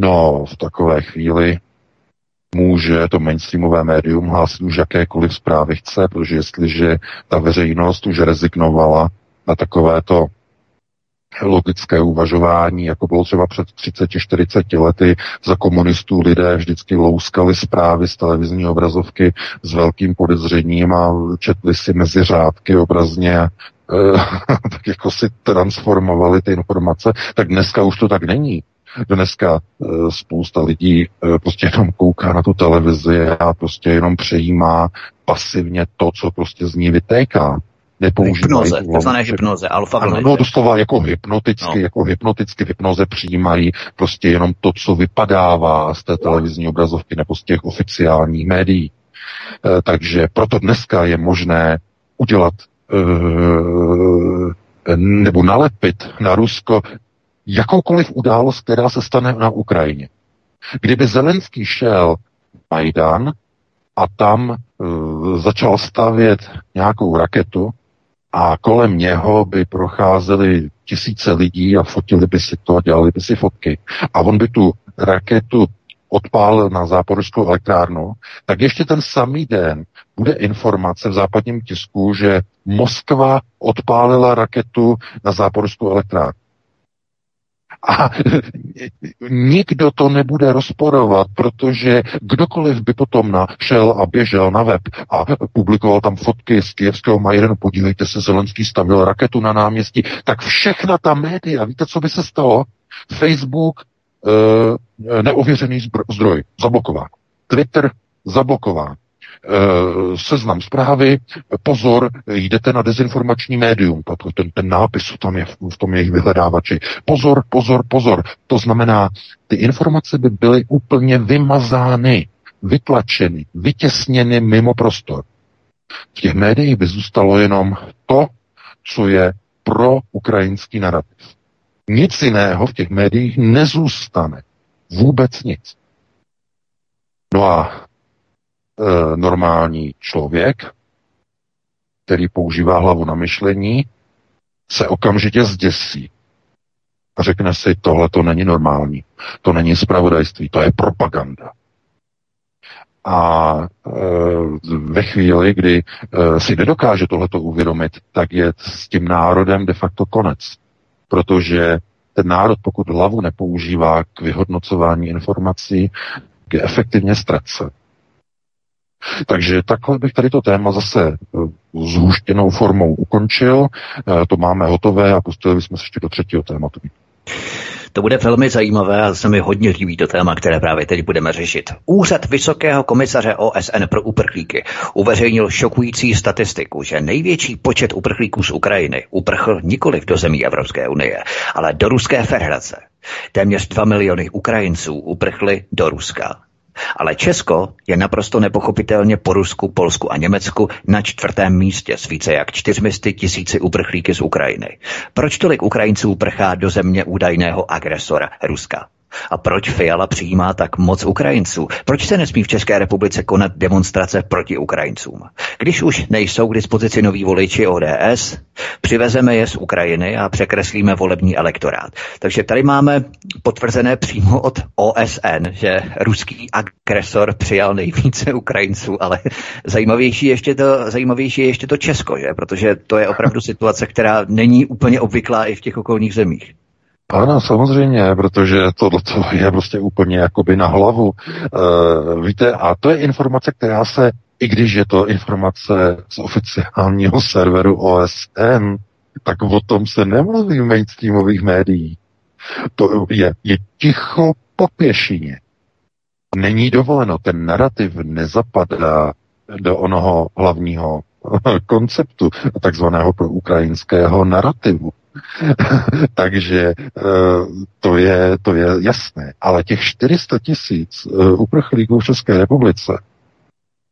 No, v takové chvíli může to mainstreamové médium hlásit už jakékoliv zprávy chce, protože jestliže ta veřejnost už rezignovala na takovéto logické uvažování, jako bylo třeba před 30-40 lety za komunistů lidé vždycky louskali zprávy z televizní obrazovky s velkým podezřením a četli si mezi řádky obrazně eh, tak jako si transformovali ty informace, tak dneska už to tak není. Dneska eh, spousta lidí eh, prostě jenom kouká na tu televizi a prostě jenom přejímá pasivně to, co prostě z ní vytéká. Nepoužívají hypnoze, takzvané hypnoze, alfa ano, no, doslova jako hypnoticky, no. jako hypnoticky v hypnoze přijímají prostě jenom to, co vypadává z té televizní obrazovky nebo z těch oficiálních médií. E, takže proto dneska je možné udělat e, nebo nalepit na Rusko jakoukoliv událost, která se stane na Ukrajině. Kdyby Zelenský šel Majdan a tam uh, začal stavět nějakou raketu a kolem něho by procházely tisíce lidí a fotili by si to a dělali by si fotky. A on by tu raketu odpálil na záporskou elektrárnu, tak ještě ten samý den bude informace v západním tisku, že Moskva odpálila raketu na záporskou elektrárnu. A nikdo to nebude rozporovat, protože kdokoliv by potom našel a běžel na web a publikoval tam fotky z kijevského Majdanu, podívejte se, Zelenský stavil raketu na náměstí, tak všechna ta média, víte, co by se stalo? Facebook, e, neověřený zdroj, zablokován. Twitter, zablokován. Eh, seznam zprávy, pozor, jdete na dezinformační médium, ten, ten nápis tam je v tom jejich vyhledávači. Pozor, pozor, pozor. To znamená, ty informace by byly úplně vymazány, vytlačeny, vytěsněny mimo prostor. V těch médiích by zůstalo jenom to, co je pro ukrajinský narrativ. Nic jiného v těch médiích nezůstane. Vůbec nic. No a e, normální člověk, který používá hlavu na myšlení, se okamžitě zděsí. A řekne si, tohle to není normální. To není spravodajství, to je propaganda. A e, ve chvíli, kdy e, si nedokáže tohleto uvědomit, tak je s tím národem de facto konec. Protože ten národ, pokud hlavu nepoužívá k vyhodnocování informací, je efektivně ztracen. Takže takhle bych tady to téma zase eh, zhuštěnou formou ukončil. Eh, to máme hotové a pustili jsme se ještě do třetího tématu. To bude velmi zajímavé a se mi hodně líbí to téma, které právě teď budeme řešit. Úřad Vysokého komisaře OSN pro uprchlíky uveřejnil šokující statistiku, že největší počet uprchlíků z Ukrajiny uprchl nikoli do zemí Evropské unie, ale do Ruské federace. Téměř 2 miliony Ukrajinců uprchli do Ruska. Ale Česko je naprosto nepochopitelně po Rusku, Polsku a Německu na čtvrtém místě s více jak čtyřmisty tisíci uprchlíky z Ukrajiny. Proč tolik Ukrajinců prchá do země údajného agresora Ruska? A proč Fiala přijímá tak moc Ukrajinců? Proč se nesmí v České republice konat demonstrace proti Ukrajincům? Když už nejsou k dispozici noví voliči ODS, přivezeme je z Ukrajiny a překreslíme volební elektorát. Takže tady máme potvrzené přímo od OSN, že ruský agresor přijal nejvíce Ukrajinců, ale zajímavější ještě to, zajímavější je ještě to Česko, že? protože to je opravdu situace, která není úplně obvyklá i v těch okolních zemích. Ano, samozřejmě, protože tohle je prostě úplně jakoby na hlavu. Uh, víte, a to je informace, která se, i když je to informace z oficiálního serveru OSN, tak o tom se nemluví v mainstreamových médiích. To je, je ticho po pěšině. Není dovoleno, ten narrativ nezapadá do onoho hlavního konceptu, takzvaného pro ukrajinského narrativu. Takže eh, to je, to je jasné. Ale těch 400 tisíc eh, uprchlíků v České republice,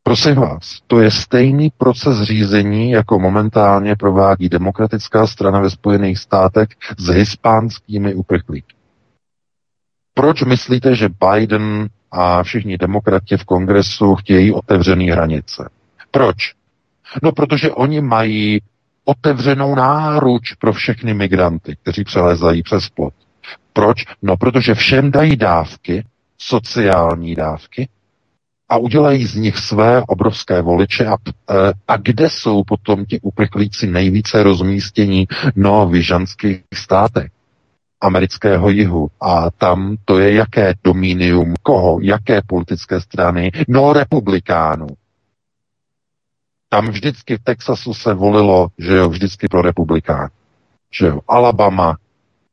prosím vás, to je stejný proces řízení, jako momentálně provádí demokratická strana ve Spojených státech s hispánskými uprchlíky. Proč myslíte, že Biden a všichni demokrati v kongresu chtějí otevřené hranice? Proč? No, protože oni mají otevřenou náruč pro všechny migranty, kteří přelezají přes plot. Proč? No, protože všem dají dávky, sociální dávky, a udělají z nich své obrovské voliče. A, e, a kde jsou potom ti uprchlíci nejvíce rozmístění? No, v jižanských státech amerického jihu. A tam to je jaké domínium, koho, jaké politické strany? No, republikánů. Tam vždycky v Texasu se volilo, že jo, vždycky pro republikán. Že jo, Alabama,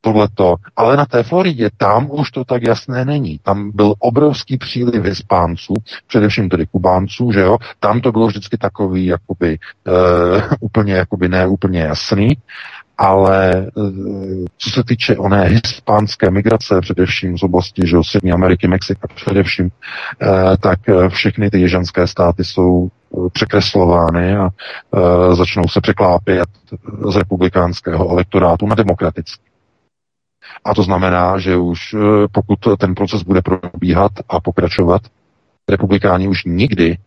tohleto. Ale na té Floridě tam už to tak jasné není. Tam byl obrovský příliv Hispánců, především tedy Kubánců, že jo. Tam to bylo vždycky takový, jakoby, uh, úplně, jakoby ne úplně jasný. Ale e, co se týče oné hispánské migrace, především z oblasti že Ameriky, Mexika především, e, tak všechny ty ježanské státy jsou překreslovány a začnou se překlápět z republikánského elektorátu na demokratický. A to znamená, že už pokud ten proces bude probíhat a pokračovat, republikáni už nikdy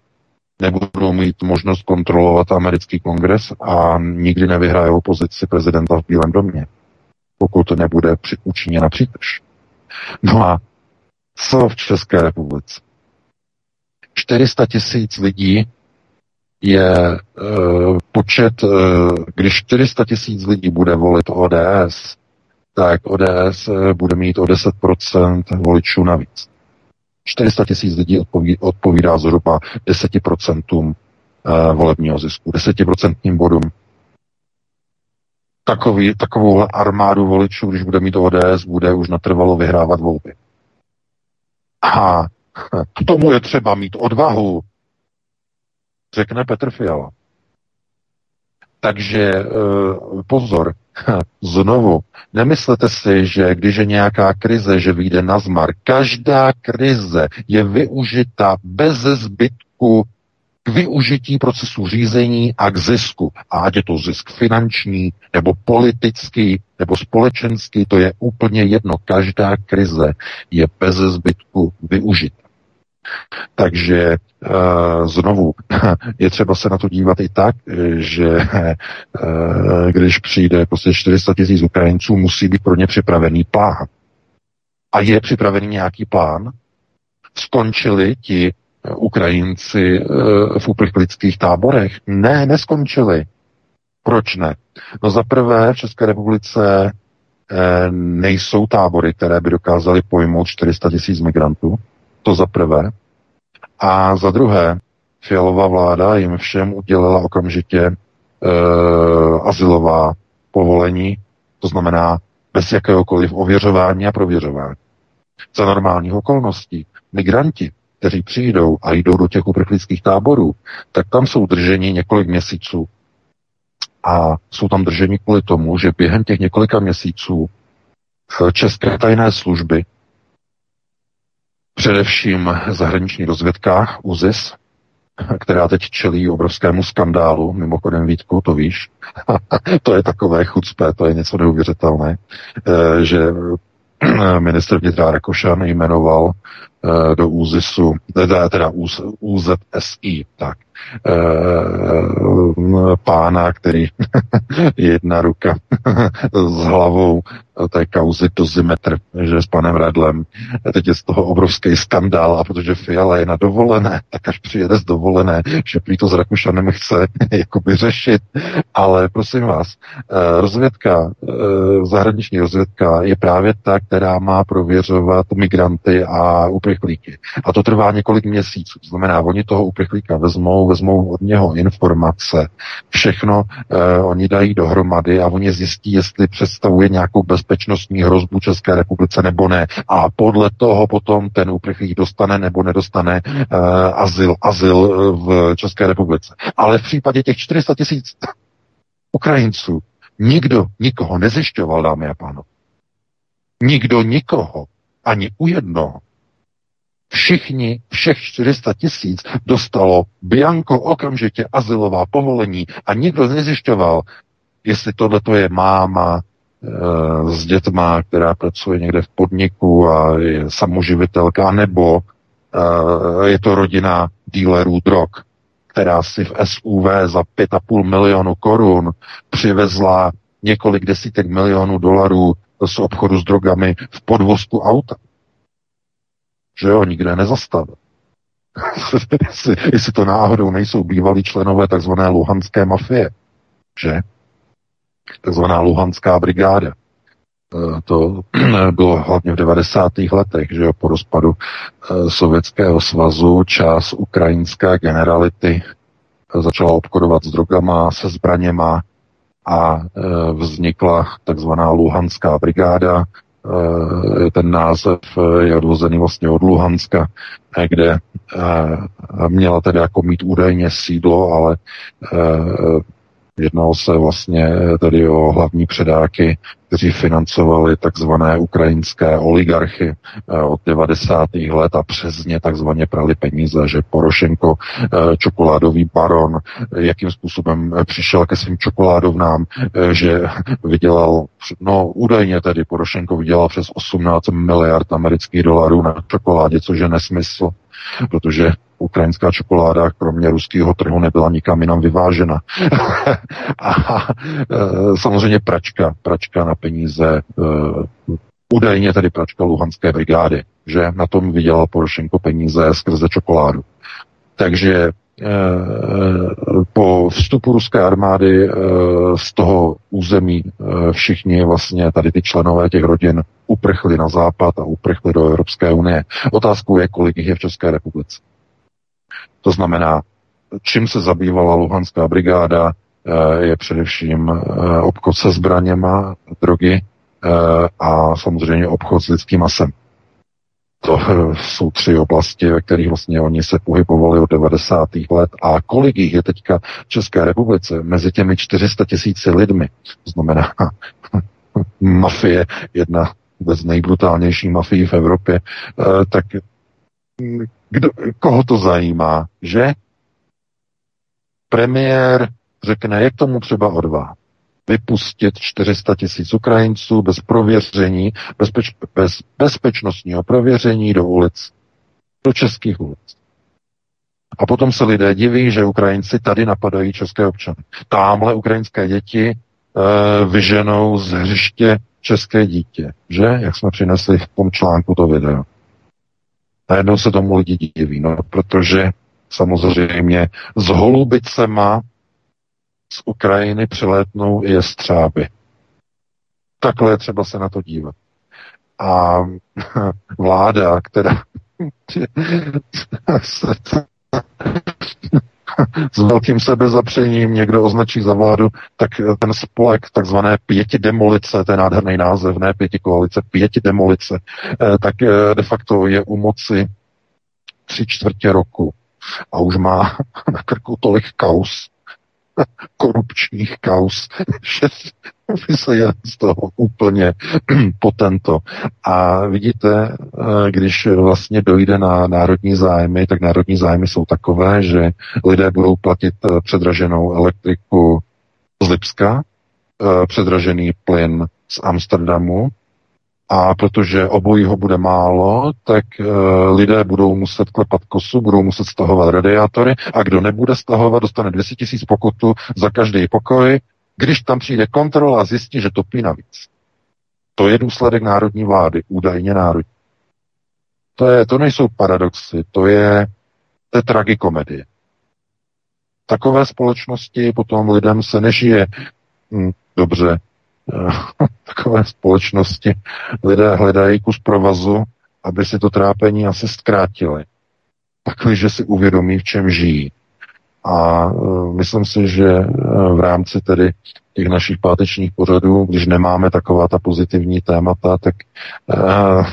nebudou mít možnost kontrolovat americký kongres a nikdy nevyhrajou pozici prezidenta v Bílém domě, pokud nebude při, učiněna přítrž. No a co v České republice? 400 tisíc lidí je uh, počet, uh, když 400 tisíc lidí bude volit ODS, tak ODS uh, bude mít o 10% voličů navíc. 400 tisíc lidí odpoví, odpovídá zhruba 10% uh, volebního zisku, 10% bodům. Takový, takovou armádu voličů, když bude mít ODS, bude už natrvalo vyhrávat volby. A k tomu je třeba mít odvahu, řekne Petr Fiala. Takže eh, pozor, znovu, nemyslete si, že když je nějaká krize, že vyjde na zmar. Každá krize je využita bez zbytku k využití procesu řízení a k zisku. A ať je to zisk finanční, nebo politický, nebo společenský, to je úplně jedno. Každá krize je bez zbytku využita. Takže uh, znovu je třeba se na to dívat i tak, že uh, když přijde prostě 400 tisíc Ukrajinců, musí být pro ně připravený plán. A je připravený nějaký plán? Skončili ti Ukrajinci uh, v uprchlických táborech? Ne, neskončili. Proč ne? No za prvé v České republice nejsou tábory, které by dokázaly pojmout 400 tisíc migrantů. To za prvé. A za druhé, Fialová vláda jim všem udělala okamžitě e, asilová povolení, to znamená bez jakéhokoliv ověřování a prověřování. Za normálních okolností migranti, kteří přijdou a jdou do těch uprchlických táborů, tak tam jsou drženi několik měsíců. A jsou tam drženi kvůli tomu, že během těch několika měsíců české tajné služby především zahraniční rozvědkách UZIS, která teď čelí obrovskému skandálu, mimochodem Vítku, to víš, to je takové chucpé, to je něco neuvěřitelné, eh, že minister vnitra Rakošan jmenoval do úzisu, teda, teda UZSI, tak, pána, který jedna ruka s hlavou té kauzy dozimetr, že s panem Radlem. Teď je z toho obrovský skandál a protože Fiala je na dovolené, tak až přijede z dovolené, že prý to s Rakušanem chce jakoby řešit. Ale prosím vás, eh, rozvědka, eh, zahraniční rozvědka je právě ta, která má prověřovat migranty a uprchlíky. A to trvá několik měsíců. Znamená, oni toho uprchlíka vezmou, vezmou od něho informace, všechno eh, oni dají dohromady a oni zjistí, jestli představuje nějakou bez bezpečnostní hrozbu České republice nebo ne. A podle toho potom ten uprchlík dostane nebo nedostane uh, azyl, azyl eh, v České republice. Ale v případě těch 400 tisíc Ukrajinců nikdo nikoho nezjišťoval, dámy a pánové. Nikdo nikoho, ani u jednoho. Všichni, všech 400 tisíc dostalo Bianco okamžitě azylová povolení a nikdo nezjišťoval, jestli tohle je máma, Eh, s dětma, která pracuje někde v podniku a je samoživitelka, nebo eh, je to rodina dílerů drog, která si v SUV za 5,5 milionu korun přivezla několik desítek milionů dolarů z obchodu s drogami v podvozku auta. Že jo, nikde nezastavil. jestli, jestli to náhodou nejsou bývalí členové takzvané luhanské mafie. Že? takzvaná Luhanská brigáda. E, to bylo hlavně v 90. letech, že jo, po rozpadu e, Sovětského svazu část ukrajinské generality e, začala obchodovat s drogama, se zbraněma a vznikla takzvaná Luhanská brigáda. Ten název je odvozený vlastně od Luhanska, kde měla tedy jako mít údajně sídlo, ale Jednalo se vlastně tedy o hlavní předáky, kteří financovali takzvané ukrajinské oligarchy eh, od 90. let a přes ně takzvaně prali peníze, že Porošenko, eh, čokoládový baron, jakým způsobem eh, přišel ke svým čokoládovnám, že vydělal, no údajně tedy Porošenko vydělal přes 18 miliard amerických dolarů na čokoládě, což je nesmysl protože ukrajinská čokoláda kromě ruského trhu nebyla nikam jinam vyvážena. a e, samozřejmě pračka, pračka na peníze, e, údajně tedy pračka Luhanské brigády, že na tom vydělal Porošenko peníze skrze čokoládu. Takže e, po vstupu ruské armády z toho území všichni vlastně tady ty členové těch rodin uprchli na západ a uprchli do Evropské unie. Otázkou je, kolik jich je v České republice. To znamená, čím se zabývala Luhanská brigáda, eh, je především eh, obchod se zbraněma, drogy eh, a samozřejmě obchod s lidským masem. To jsou tři oblasti, ve kterých vlastně oni se pohybovali od 90. let. A kolik jich je teďka v České republice mezi těmi 400 tisíci lidmi? To znamená mafie, jedna vůbec nejbrutálnější mafii v Evropě, tak kdo, koho to zajímá, že? Premiér řekne, jak tomu třeba odvá. Vypustit 400 tisíc Ukrajinců bez prověření, bezpeč, bez bezpečnostního prověření do ulic, do českých ulic. A potom se lidé diví, že Ukrajinci tady napadají české občany. Támhle ukrajinské děti e, vyženou z hřiště české dítě, že? Jak jsme přinesli v tom článku to video. Najednou se tomu lidi diví, no, protože samozřejmě z Holubicema z Ukrajiny přilétnou i jestřáby. Takhle je třeba se na to dívat. A vláda, která s velkým sebezapřením někdo označí za vládu, tak ten spolek takzvané pěti demolice, to je nádherný název, ne pěti koalice, pěti demolice, eh, tak eh, de facto je u moci tři čtvrtě roku a už má na krku tolik kaus, korupčních kaus, že se je z toho úplně potento. A vidíte, eh, když vlastně dojde na národní zájmy, tak národní zájmy jsou takové, že lidé budou platit eh, předraženou elektriku z Lipska, eh, předražený plyn z Amsterdamu A protože obojího bude málo, tak e, lidé budou muset klepat kosu, budou muset stahovat radiátory a kdo nebude stahovat, dostane 200 tisíc pokutu za každý pokoj, když tam přijde kontrola a zjistí, že topí navíc. To je důsledek národní vlády, údajně národní. To, je, to nejsou paradoxy, to je, to je tragikomedie. Takové společnosti potom lidem se nežije hm, dobře. Takové společnosti lidé hledají kus provazu, aby si to trápení asi zkrátili. Pakliže si uvědomí, v čem žijí. A uh, myslím si, že uh, v rámci tedy těch našich pátečních pořadů, když nemáme taková ta pozitivní témata, tak uh,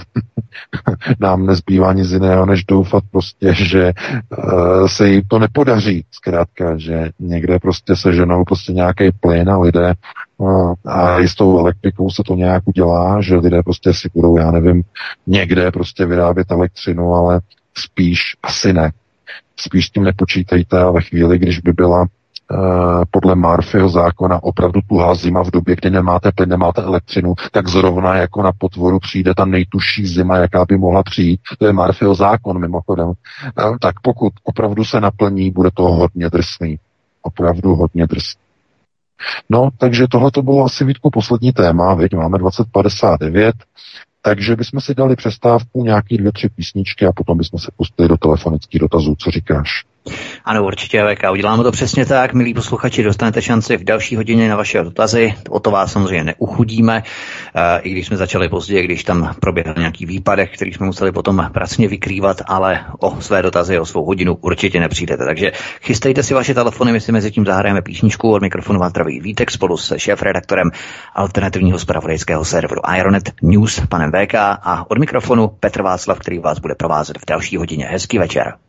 nám nezbývá nic jiného, než doufat prostě, že uh, se jim to nepodaří. Zkrátka, že někde prostě se ženou prostě nějaký plyn a lidé a s tou elektrikou se to nějak udělá, že lidé prostě si budou, já nevím, někde prostě vyrábět elektřinu, ale spíš asi ne. Spíš s tím nepočítejte a ve chvíli, když by byla Eh, podle Murphyho zákona opravdu tuhá zima v době, kdy nemáte plyn, nemáte elektřinu, tak zrovna jako na potvoru přijde ta nejtužší zima, jaká by mohla přijít. To je Murphyho zákon mimochodem. Eh, tak pokud opravdu se naplní, bude to hodně drsný. Opravdu hodně drsný. No, takže tohle to bylo asi Vítku poslední téma, veď máme 2059, takže bychom si dali přestávku, nějaký dvě, tři písničky a potom bychom se pustili do telefonických dotazů. Co říkáš? Ano, určitě, VK. Uděláme to přesně tak. Milí posluchači, dostanete šanci v další hodině na vaše dotazy. O to vás samozřejmě neuchudíme, eh, i když jsme začali později, když tam proběhl nějaký výpadek, který jsme museli potom pracně vykrývat, ale o své dotazy, o svou hodinu určitě nepřijdete. Takže chystejte si vaše telefony, my si mezi tím zahrajeme písničku od mikrofonu traví Vítek spolu se šéf-redaktorem alternativního spravodajského serveru Ironet News, panem VK a od mikrofonu Petr Václav, který vás bude provázet v další hodině. Hezký večer.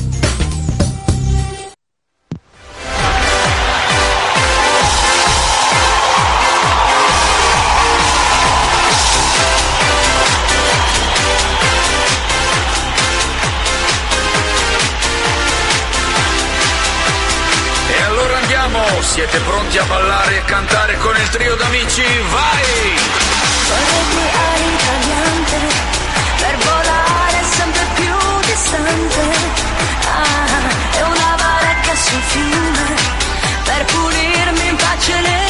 Siete pronti a ballare e cantare con il trio d'amici? Vai! Vorrei all'italiante per volare sempre più distante. Ah, è una baracca sul fiume per pulirmi in pace le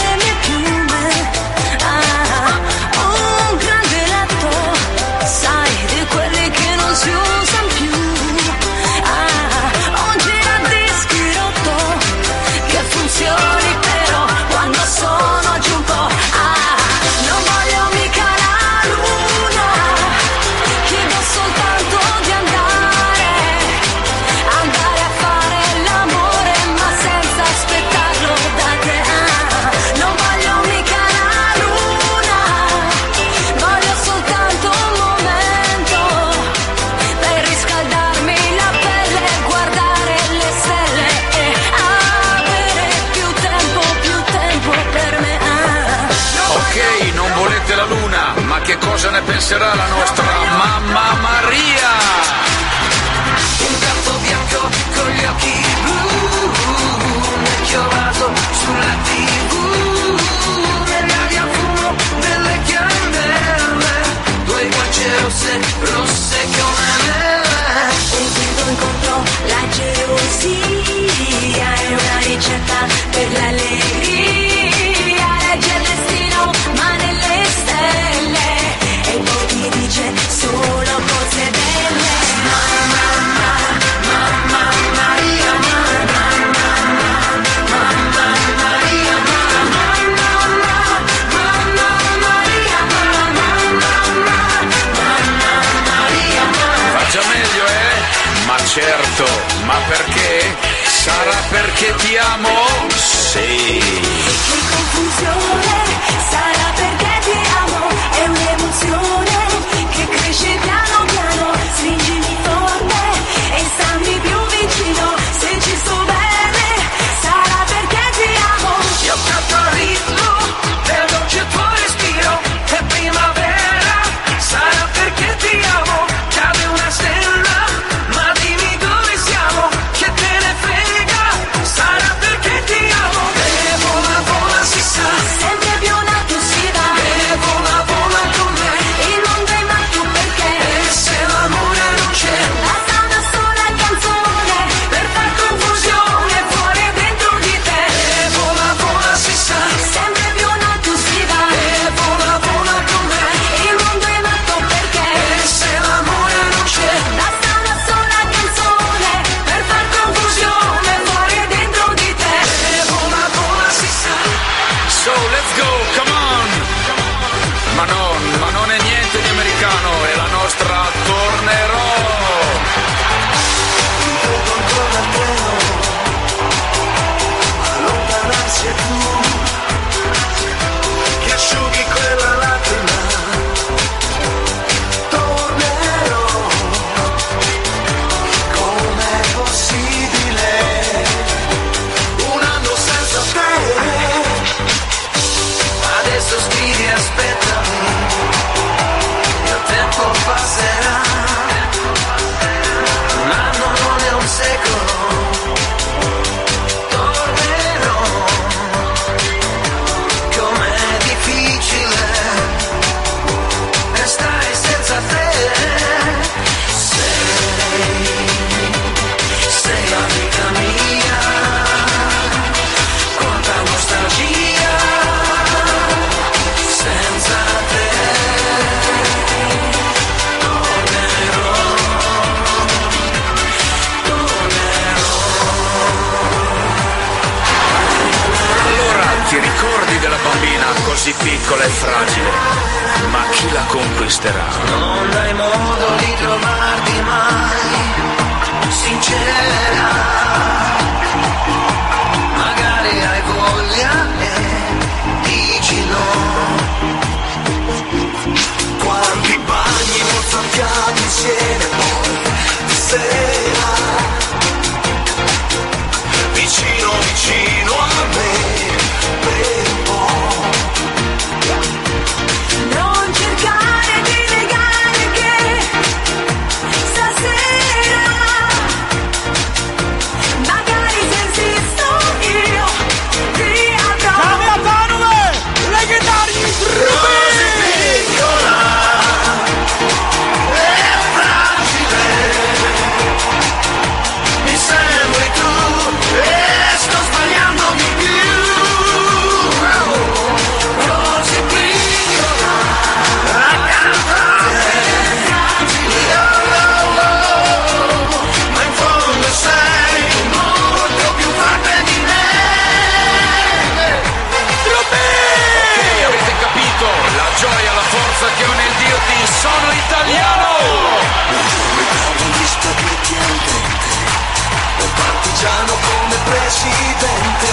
presidente,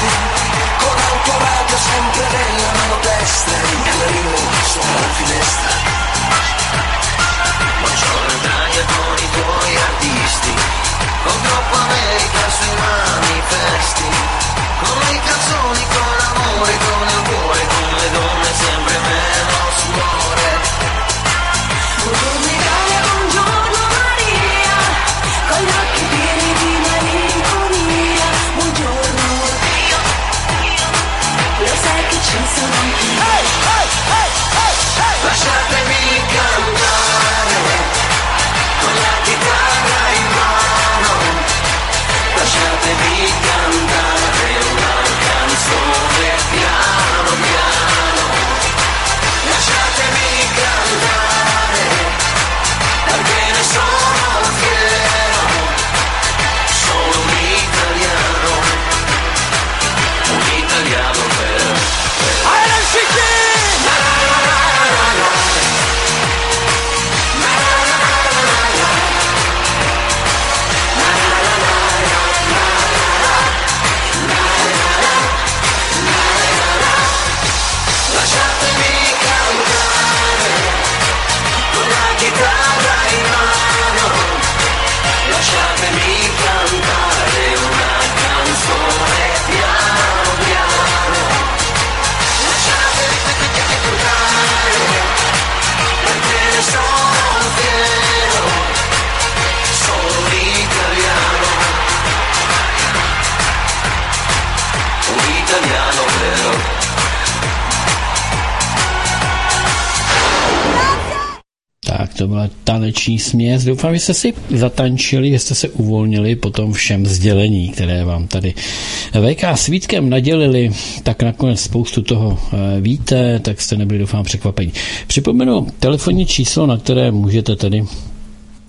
con autoradio sempre nella mano destra, il clarino sopra la finestra. Buongiorno Italia con i tuoi artisti, con troppo America sui manifesti, con le canzoni, con l'amore, con il cuore, con le donne sempre meno suore. Hey, hey, hey, hey, hey. Lascia me cantare con la chitarra in mano. Lasciatemi cantare. taneční směs. Doufám, že jste si zatančili, že jste se uvolnili po tom všem sdělení, které vám tady VK svítkem nadělili, tak nakonec spoustu toho eh, víte, tak jste nebyli, doufám, překvapení. Připomenu telefonní číslo, na které můžete tedy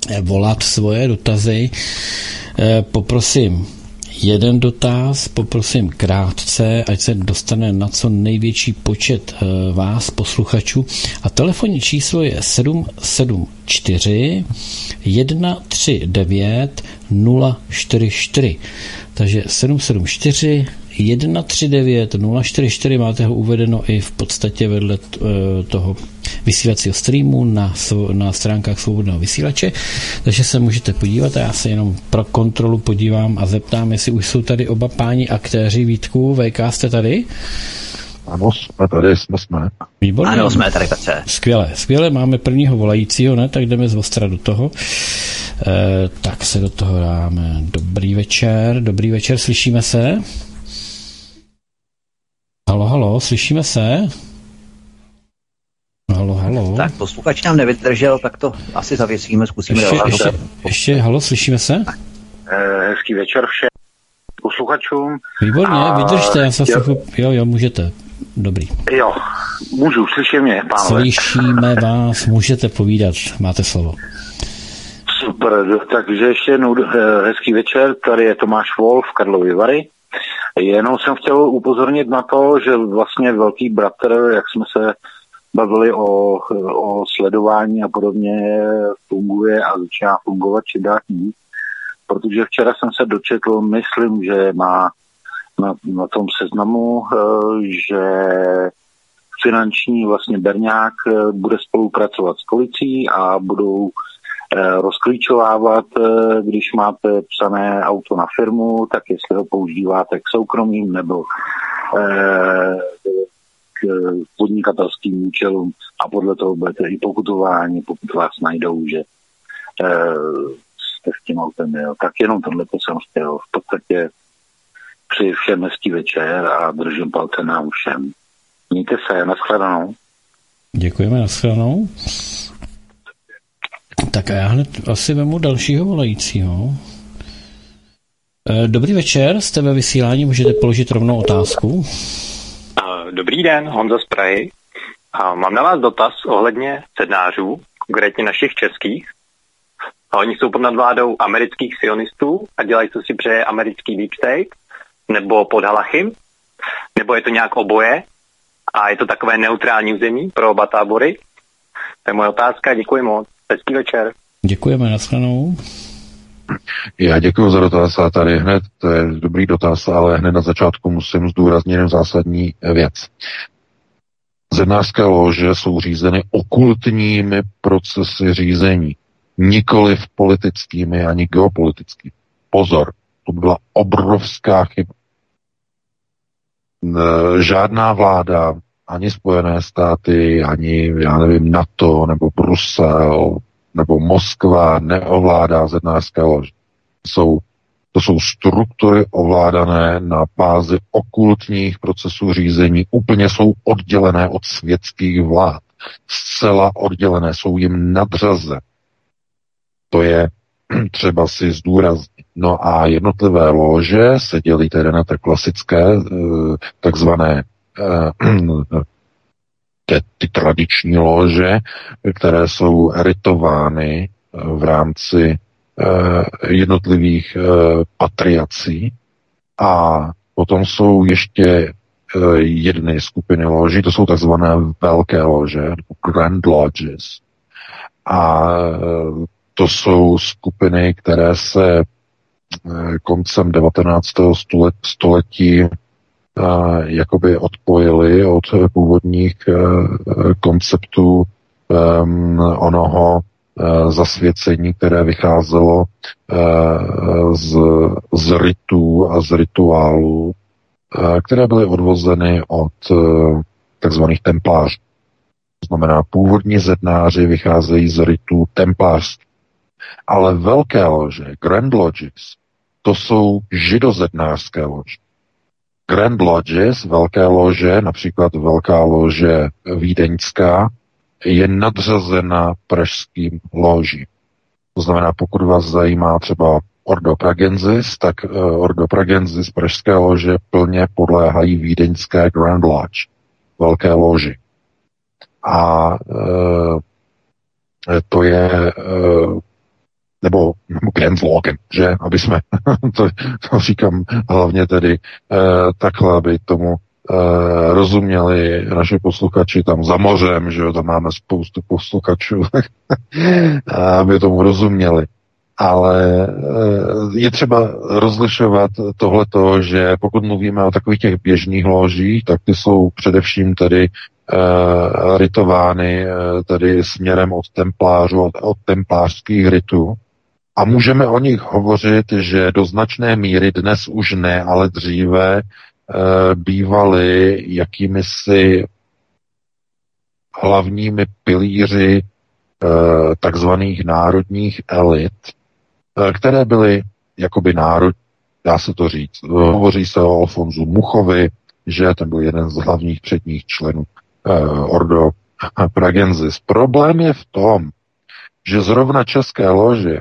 eh, volat svoje dotazy. Eh, poprosím jeden dotaz, poprosím krátce, ať se dostane na co největší počet eh, vás, posluchačů. A telefonní číslo je 774 139 044. Takže 774 139 044 máte ho uvedeno i v podstatě vedle eh, toho vysílacího streamu na, na stránkách svobodného vysílače, takže se můžete podívat a já se jenom pro kontrolu podívám a zeptám, jestli už jsou tady oba páni aktéři Vítku, VK jste tady? Ano, jsme tady, jsme, jsme. Výborně. Ano, jsme tady, Petře. Skvěle, skvěle, máme prvního volajícího, ne? Tak jdeme z ostra do toho. E, tak se do toho dáme. Dobrý večer, dobrý večer, slyšíme se? Halo, slyšíme se? Halo, halo. Tak posluchač nám nevydržel, tak to asi zavěsíme, zkusíme ještě, ještě, ještě, halo, slyšíme se? Eh, Hezký večer všem posluchačům. Výborně, A- vydržte, já se jo. jo. jo, jo, můžete. Dobrý. Jo, můžu, slyším mě, pánové. Slyšíme vás, můžete povídat, máte slovo. Super, takže ještě jednou eh, hezký večer, tady je Tomáš Wolf, Karlovy Vary. Jenom jsem chtěl upozornit na to, že vlastně velký bratr, jak jsme se bavili o, o sledování a podobně, funguje a začíná fungovat či dát. Protože včera jsem se dočetl, myslím, že má na, na tom seznamu, eh, že finanční vlastně Berňák eh, bude spolupracovat s policií a budou rozklíčovávat, eh, když máte psané auto na firmu, tak jestli ho používáte k soukromým nebo eh, k podnikatelským účelům a podle toho budete i pokutováni, pokud vás najdou, že eh, jste s tím autem jel. Tak jenom tohle jsem chtěl. V podstatě přeji všem hezký večer a držím palce nám všem. Mějte se, nashledanou. Děkujeme, nashledanou. Tak a já hned asi vemu dalšího volajícího. Eh, Dobrý večer, jste ve vysílání, můžete položit rovnou otázku. Eh, Dobrý den, Honza z Prahy. A Mám na vás dotaz ohledně sednářů, konkrétně našich českých. A oni jsou pod nadvládou amerických sionistů a dělají, co si přeje americký deep state, nebo pod Halachim, nebo je to nějak oboje a je to takové neutrální území pro oba tábory. To je moje otázka, děkuji moc. Hezký večer. Děkujeme, nashledanou. Já děkuji za dotaz a tady hned, to je dobrý dotaz, ale hned na začátku musím zdůraznit jen zásadní věc. Zednářské lože jsou řízeny okultními procesy řízení, nikoli v politickými ani geopolitickými. Pozor, to byla obrovská chyba. N- Žádná vláda, ani Spojené státy, ani, já nevím, NATO, nebo Brusel, nebo Moskva neovládá zednářské lože. Jsou, to jsou struktury ovládané na bázi okultních procesů řízení. Úplně jsou oddělené od světských vlád. Zcela oddělené, jsou jim nadřaze. To je třeba si zdůraznit. No a jednotlivé lože se dělí tedy na tak klasické, eh, takzvané ty, ty tradiční lože, které jsou eritovány eh, v rámci eh, jednotlivých eh, patriací. A potom jsou ještě eh, jedny skupiny loží, to jsou takzvané velké lože, Grand Lodges. A eh, to jsou skupiny, které se eh, koncem 19. stolet, století eh, jakoby odpojili od původních eh, konceptů um, onoho eh, zasvěcení, které vycházelo eh, z, z rytů a z rituálů, které byly odvozeny od takzvaných templářů. To znamená, původní zednáři vycházejí z rytů templářství. Ale velké lože, Grand Lodges, to jsou židozednářské lože. Grand Lodges, velké lože, například velká lože vídeňská, je nadřazena pražským ložím. To znamená, pokud vás zajímá třeba Ordo Pragensis, tak uh, Ordo Pragensis pražské lože plně podléhají vídeňské Grand Lodge, velké loži. A uh, to je uh, nebo, Logan, že, aby jsme, to, to říkám hlavně tedy eh, takhle, aby tomu eh, rozuměli naši posluchači tam za mořem, že jo, tam máme spoustu posluchačů, aby tomu rozuměli. Ale eh, je třeba rozlišovat tohleto, že pokud mluvíme o takových těch běžných ložích, tak ty jsou především tedy ritovány tedy směrem od templářů, od, od templářských rytů. A můžeme o nich hovořit, že do značné míry dnes už ne, ale dříve uh, bývaly jakými si hlavními pilíři uh, takzvaných národních elit, uh, které byly jakoby národ, dá se to říct. Hovoří se o Alfonzu Muchovi, že ten byl jeden z hlavních předních členů uh, Ordo Pragensis. Problém je v tom, že zrovna české lože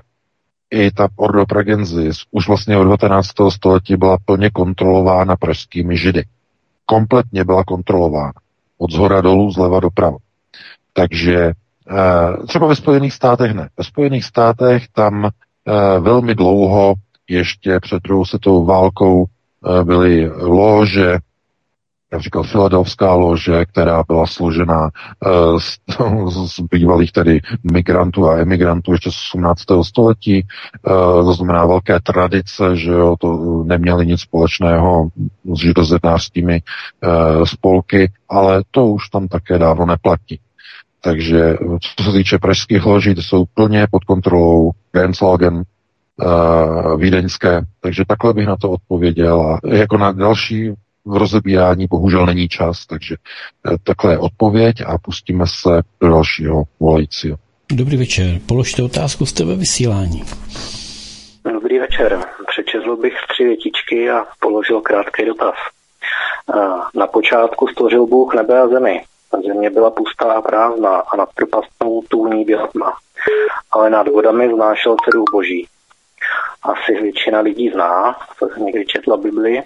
i ta Ordo Pragensis už vlastně od 19. století byla plně kontrolována pražskými židy. Kompletně byla kontrolována. Od zhora dolů, zleva doprava. Takže uh, třeba ve Spojených státech ne. Ve Spojených státech tam uh, velmi dlouho, ještě před druhou světovou válkou, uh, byly lože, například Filadelfská lože, která byla složena uh, z, z bývalých tedy migrantů a emigrantů ještě z 18. století, uh, to znamená velké tradice, že jo, to neměli nic společného s židozednářskými uh, spolky, ale to už tam také dávno neplatí. Takže co se týče pražských loží, to jsou plně pod kontrolou Genslagen, vídeňské, takže takhle bych na to odpověděl. A jako na další v rozebírání bohužel není čas, takže eh, takhle je odpověď a pustíme se do dalšího volajícího. Dobrý večer, položte otázku, jste ve vysílání. Dobrý večer. Přečetl bych tři větičky a položil krátký dotaz. Na počátku stvořil Bůh nebe a zemi. Země byla pustá a prázdná a nad propastnou tůní byla tma. Ale nad vodami znášel se duch boží. Asi většina lidí zná, co někdy četla Bibli,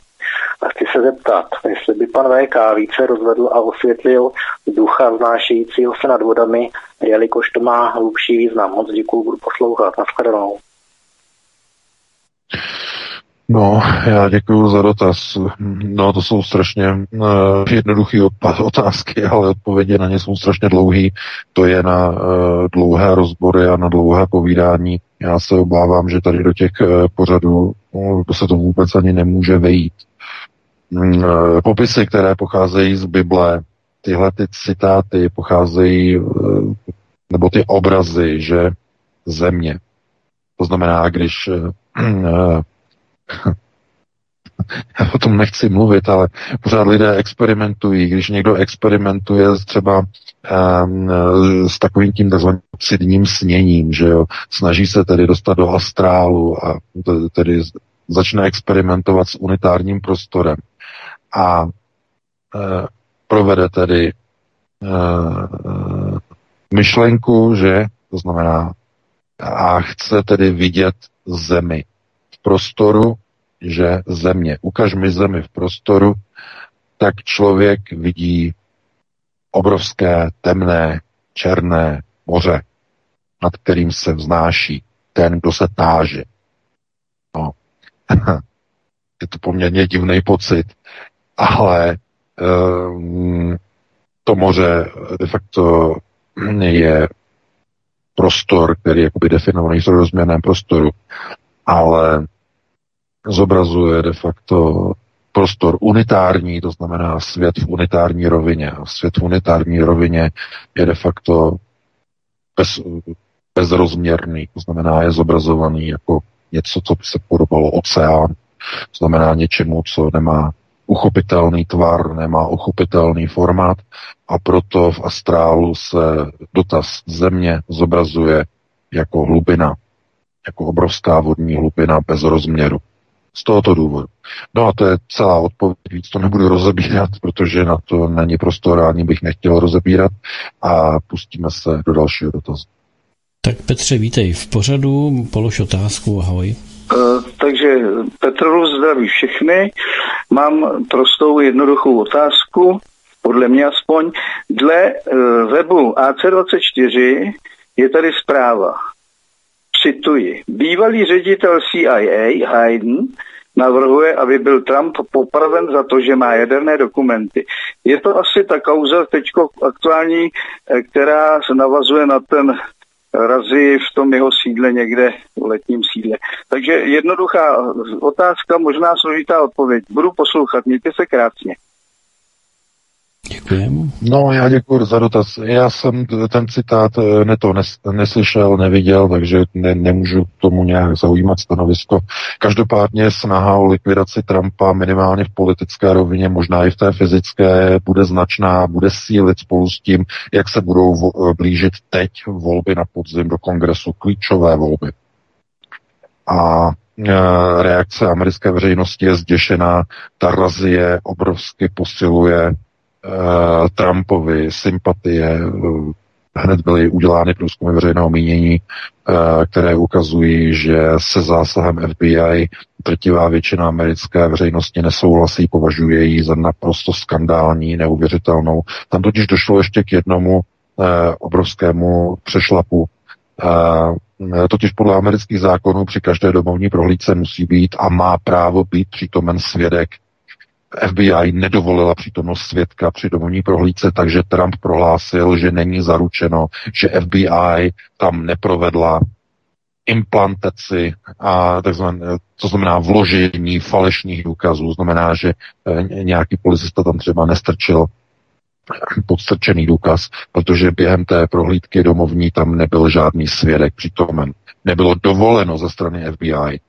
a chci se zeptat, jestli by pan VK více rozvedl a osvětlil ducha znášejícího se nad vodami, jelikož to má hlubší význam. Moc děkuji, budu poslouchat. Naschledanou. No, já děkuji za dotaz. No, to jsou strašně uh, jednoduché otázky, ale odpovědi na ně jsou strašně dlouhé. To je na uh, dlouhé rozbory a na dlouhé povídání. Já se obávám, že tady do těch uh, pořadů uh, se to vůbec ani nemůže vejít. Mm, uh, popisy, které pocházejí z Bible, tyhle ty citáty pocházejí, uh, nebo ty obrazy, že země. To znamená, když uh, já o tom nechci mluvit, ale pořád lidé experimentují. Když někdo experimentuje třeba um, s takovým tím takzvaným cidním sněním, že jo, snaží se tedy dostat do astrálu a tedy začne experimentovat s unitárním prostorem a uh, provede tedy uh, myšlenku, že to znamená a chce tedy vidět zemi v prostoru, že země, ukaž mi zemi v prostoru, tak člověk vidí obrovské, temné, černé moře, nad kterým se vznáší ten, kdo se táže. No. je to poměrně divný pocit, ale um, to moře de facto je prostor, který je jakoby definovaný v rozměrném prostoru, ale zobrazuje de facto prostor unitární, to znamená svět v unitární rovině. A svět v unitární rovině je de facto bez, bezrozměrný, to znamená je zobrazovaný jako něco, co by se podobalo oceán, to znamená něčemu, co nemá uchopitelný tvar, nemá uchopitelný formát a proto v astrálu se dotaz země zobrazuje jako hlubina, jako obrovská vodní hlubina bez rozměru. Z tohoto důvodu. No a to je celá odpověď, víc to nebudu rozebírat, protože na to není prostor, ani bych nechtěl rozebírat a pustíme se do dalšího dotazu. Tak Petře, vítej v pořadu, polož otázku, ahoj. Uh, takže Petrovu zdraví všechny. Mám prostou jednoduchou otázku, podle mě aspoň. Dle uh, webu AC24 je tady zpráva. cituji, bývalý ředitel CIA Hayden navrhuje, aby byl Trump popraven za to, že má jaderné dokumenty. Je to asi ta kauza teďko aktuální, eh, která se navazuje na ten razy v tom jeho sídle někde v letním sídle. Takže jednoduchá otázka, možná složitá odpověď. Budu poslouchat, mějte se krásně. Děkujeme. No, já děkuji za dotaz. Já jsem ten citát eh, ne to nes, neslyšel, neviděl, takže ne, nemůžu k tomu nějak zaujímat stanovisko. Každopádně snaha o likvidaci Trumpa minimálně v politické rovině, možná i v té fyzické, bude značná, bude sílit spolu s tím, jak se budou vo, blížit teď volby na podzim do kongresu, klíčové volby. A e, reakce americké veřejnosti je zděšená, ta razie obrovsky posiluje e, Trumpovi sympatie, e, hned byly udělány průzkumy veřejného mínění, e, které ukazují, že se zásahem FBI drtivá většina americké veřejnosti nesouhlasí, považuje ji za naprosto skandální, neuvěřitelnou. Tam totiž došlo ještě k jednomu e, obrovskému přešlapu. Totiž podle amerických zákonů při každé domovní prohlídce musí být a má právo být přítomen svědek FBI nedovolila přítomnost svědka při domovní prohlídce, takže Trump prohlásil, že není zaručeno, že FBI tam neprovedla implantaci a takzvané, to znamená vložení falešných důkazů. Znamená, že eh, nějaký policista tam třeba nestrčil podstrčený důkaz, protože během té prohlídky domovní tam nebyl žádný svědek přítomen. Nebylo dovoleno ze strany FBI.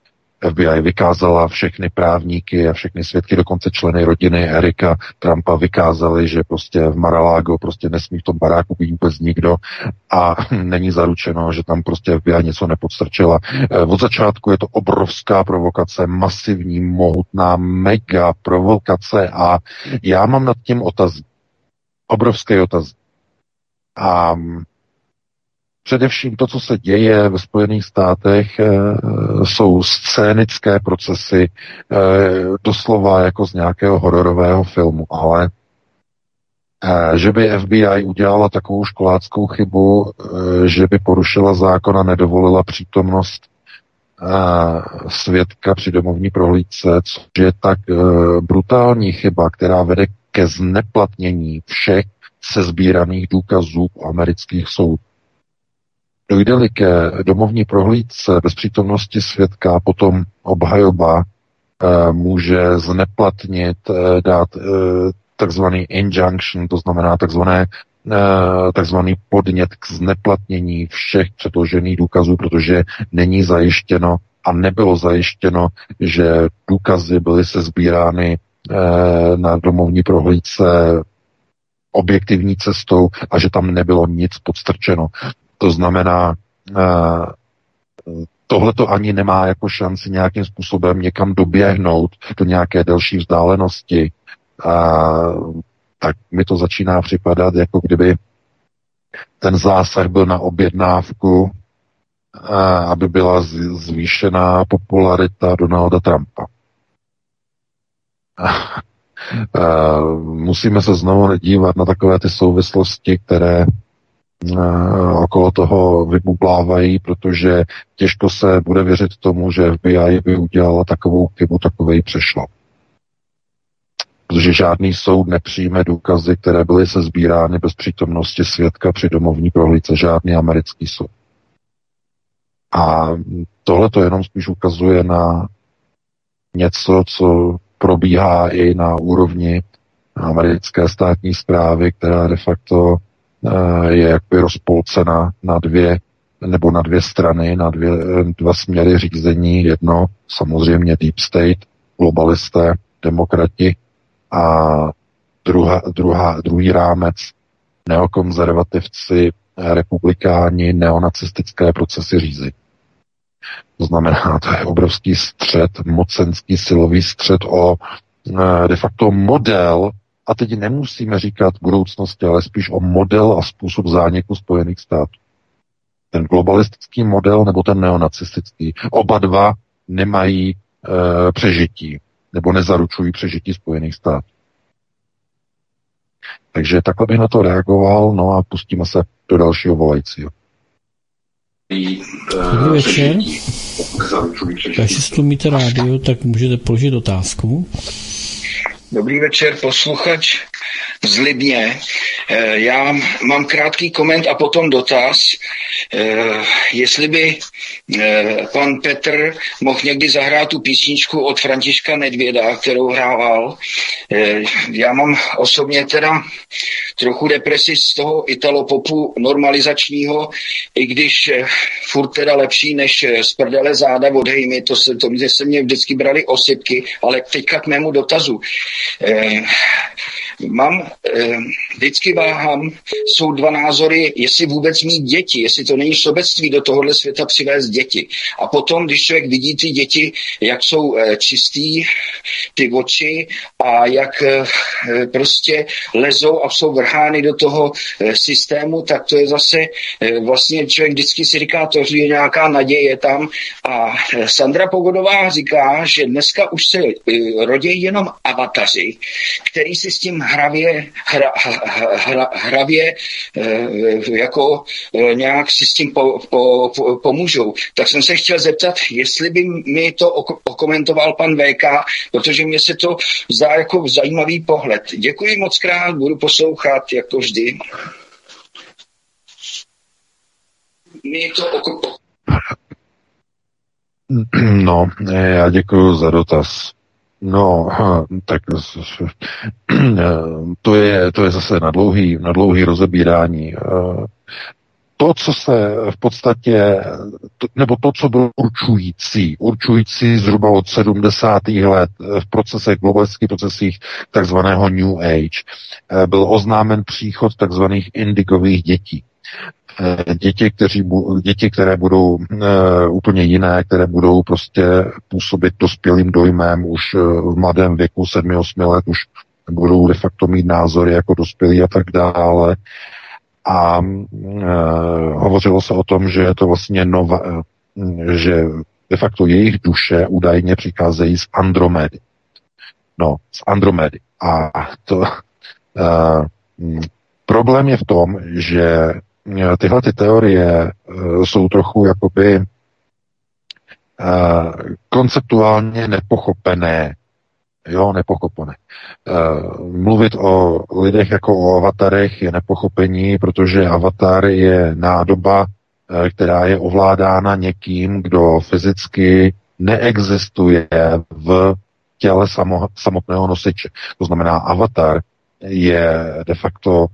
FBI vykázala všechny právníky a všechny svědky, dokonce členy rodiny Erika Trumpa vykázali, že prostě v Maralágo prostě nesmí v tom baráku být vůbec nikdo a není zaručeno, že tam prostě FBI něco nepodstrčila. Eh, Od začátku je to obrovská provokace, masivní, mohutná, mega provokace a já mám nad tím otaz. Obrovský otaz. A Především to, co se děje ve Spojených státech, e, jsou scénické procesy, e, doslova jako z nějakého hororového filmu, ale e, že by FBI udělala takovou školáckou chybu, že by porušila zákon a nedovolila přítomnost svědka při domovní prohlídce, což je tak brutální chyba, která vede ke zneplatnění všech sezbíraných důkazů amerických soudů. Dojde-li ke domovní prohlídce bez přítomnosti svědka, potom obhajoba e, může zneplatnit, e, dát e, takzvaný injunction, to znamená takzvané takzvaný podnět k zneplatnění všech předložených důkazů, protože není zajištěno a nebylo zajištěno, že důkazy byly se sbírány na domovní prohlídce objektivní cestou a že tam nebylo nic podstrčeno. To znamená, tohle to ani nemá jako šanci nějakým způsobem někam doběhnout do nějaké delší vzdálenosti. A, tak mi to začíná připadat, jako kdyby ten zásah byl na objednávku, a, aby byla zvýšená popularita Donalda Trumpa. A, musíme se znovu dívat na takové ty souvislosti, které okolo toho vybublávají, protože těžko se bude věřit tomu, že FBI by udělala takovou chybu, takovej přešlo. Protože žádný soud nepřijme důkazy, které byly se sbírány bez přítomnosti svědka při domovní prohlídce, žádný americký soud. A tohle to jenom spíš ukazuje na něco, co probíhá i na úrovni americké státní zprávy, která de facto je jakoby rozpolcena na dvě nebo na dvě strany, na dvě, dva směry řízení. Jedno samozřejmě Deep State, globalisté, demokrati a druhá, druhá, druhý rámec neokonzervativci, republikáni, neonacistické procesy řízení. To znamená, to je obrovský střed, mocenský silový střed o de facto model a teď nemusíme říkat budoucnosti, ale spíš o model a způsob zániku Spojených států. Ten globalistický model nebo ten neonacistický. Oba dva nemají e, přežití nebo nezaručují přežití Spojených států. Takže takhle bych na to reagoval, no a pustíme se do dalšího volajícího. Dobrý večer. Takže si tlumíte rádio, tak můžete položit otázku. Dobrý večer, posluchač z Libně. Eh, Já mám krátký koment a potom dotaz. Eh, Jestli by eh, pan Petr mohl někdy zahrát tu písničku od Františka Nedvěda, kterou hrával. Já mám osobně teda trochu depresi z toho italopopu normalizačního, i když furt teda lepší než z prdele záda od hejmy, to se, to se mě vždycky brali osypky, ale teďka k mému dotazu. Mám, eh, vždycky váhám, jsou dva názory, jestli vůbec mít děti, jestli to není sobectví do tohohle světa přivést děti. A potom, když člověk vidí ty děti, jak jsou eh, čistý, ty oči a jak eh, prostě lezou a jsou vrhány do toho systému, tak to je zase vlastně člověk vždycky si říká, to je nějaká naděje tam. A Sandra Pogodová říká, že dneska už se rodí jenom avataři, který si s tím hravě, hra, hra, hra, hravě eh, jako eh, nějak si s tím po, po, po, pomůžou. Tak jsem se chtěl zeptat, jestli by mi to oko- okomentoval pan VK, protože mně se to zdá jako zajímavý pohled. Děkuji moc krát, budu poslouchat jako vždy. Mi to oko- No, já děkuji za dotaz. No, tak to je, to je zase na dlouhý, na dlouhý rozebírání. Eh, To, co se v podstatě, nebo to, co bylo určující, určující zhruba od 70. let v procesech, globalistických procesích takzvaného New Age, eh, byl oznámen příchod takzvaných indigových dětí děti, kteří, děti, které budou e, úplně jiné, které budou prostě působit dospělým dojmem už e, v mladém věku 7-8 let, už budou de facto mít názory jako dospělí a tak dále. A e, hovořilo se o tom, že je to vlastně nova, e, že de facto jejich duše údajně přicházejí z Andromedy. No, z Andromedy. A to e, problém je v tom, že tyhle ty teorie e, jsou trochu jakoby e, konceptuálně nepochopené. Jo, nepochopené. Mluvit o lidech jako o avatarech je nepochopení, protože avatar je nádoba, která je ovládána někým, kdo fyzicky neexistuje v těle samo, samotného nosiče. To znamená, avatar je de facto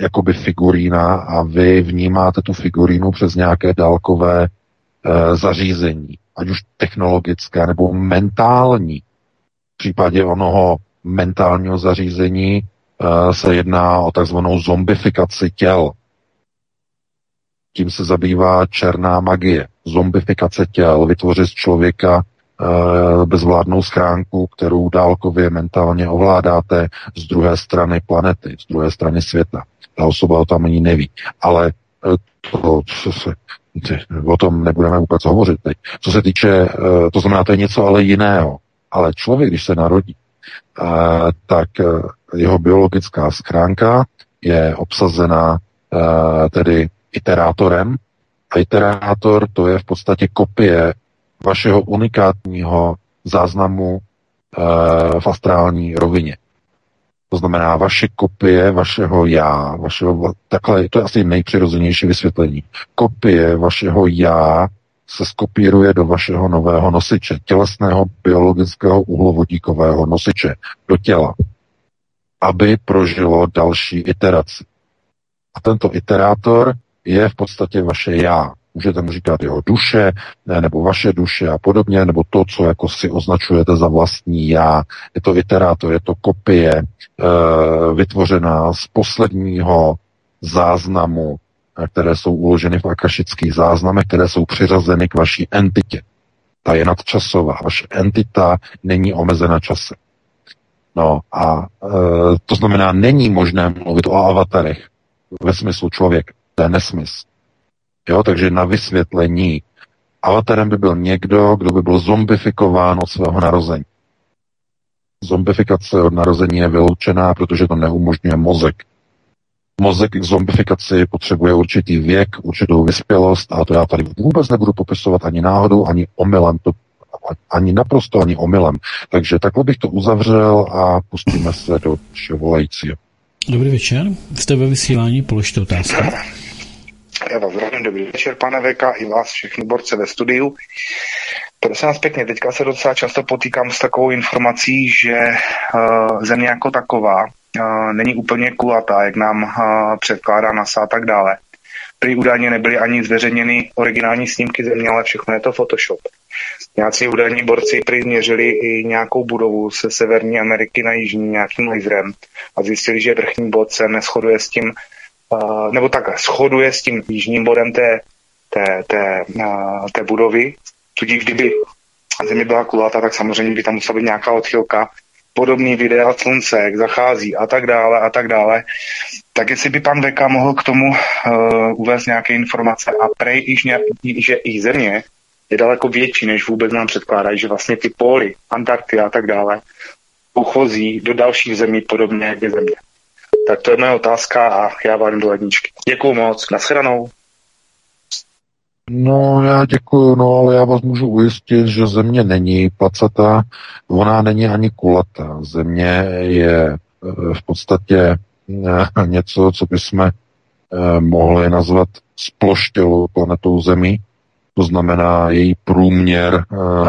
jakoby figurína a vy vnímáte tu figurínu přes nějaké dálkové e, zařízení, ať už technologické nebo mentální. V případě onoho mentálního zařízení e, se jedná o takzvanou zombifikaci těl. Tím se zabývá černá magie. Zombifikace těl, vytvořit z člověka bezvládnou schránku, kterou dálkově mentálně ovládáte z druhé strany planety, z druhé strany světa. Ta osoba o tom ani neví. Ale e, to, co se, o tom nebudeme vůbec hovořit teď. Co se týče, e, to znamená, to je něco ale jiného. Ale člověk, když se narodí, tak jeho biologická schránka je obsazena e, tedy iterátorem a iterátor to je v podstatě kopie vašeho unikátního záznamu e, v astrální rovině. To znamená vaše kopie vašeho já, vašeho, takhle, to je asi nejpřirozenější vysvětlení. Kopie vašeho já se skopíruje do vašeho nového nosiče, tělesného biologického uhlovodíkového nosiče, do těla, aby prožilo další iteraci. A tento iterátor je v podstatě vaše já. Můžete mu říkat jeho duše, ne, nebo vaše duše a podobně, nebo to, co jako si označujete za vlastní já. Je to iterátor, je to kopie e, vytvořená z posledního záznamu, e, které jsou uloženy v akašických záznamech, které jsou přiřazeny k vaší entitě. Ta je nadčasová. Vaše entita není omezena časem. No a e, to znamená, není možné mluvit o avatarech ve smyslu člověk. To je nesmysl. Jo, takže na vysvětlení. Avatarem by byl někdo, kdo by byl zombifikován od svého narození. Zombifikace od narození je vyloučená, protože to neumožňuje mozek. mozek k zombifikaci potřebuje určitý věk, určitou vyspělost a to já tady vůbec nebudu popisovat ani náhodou, ani omylem, to ani naprosto, ani omylem. Takže takhle bych to uzavřel a pustíme se do volajícího. Dobrý večer, jste ve vysílání, položte otázku. Já vás zdravím, dobrý večer, pane Veka, i vás všechny borce ve studiu. Prosím vás pěkně, teďka se docela často potýkám s takovou informací, že uh, země jako taková uh, není úplně kulatá, jak nám uh, předkládá NASA a tak dále. Prý údajně nebyly ani zveřejněny originální snímky země, ale všechno je to Photoshop. Nějací údajní borci prý i nějakou budovu se Severní Ameriky na Jižní nějakým laserem a zjistili, že vrchní bod se neschoduje s tím, nebo tak shoduje s tím jižním bodem té, té, té, té budovy. Tudíž kdyby země byla kulatá, tak samozřejmě by tam musela být nějaká odchylka. Podobný videa slunce, jak zachází a tak dále a tak dále. Tak jestli by pan Veka mohl k tomu uh, uvést nějaké informace a prej, iž nějak, že i země je daleko větší, než vůbec nám předkládají, že vlastně ty póly, Antarkty a tak dále, uchozí do dalších zemí podobně, jak je země. Tak to je moje otázka a já vám do ledničky. Děkuju moc, nashledanou. No, já děkuji, no ale já vás můžu ujistit, že země není placatá, ona není ani kulatá. Země je eh, v podstatě eh, něco, co bychom eh, mohli nazvat sploštělou planetou Zemí, to znamená její průměr.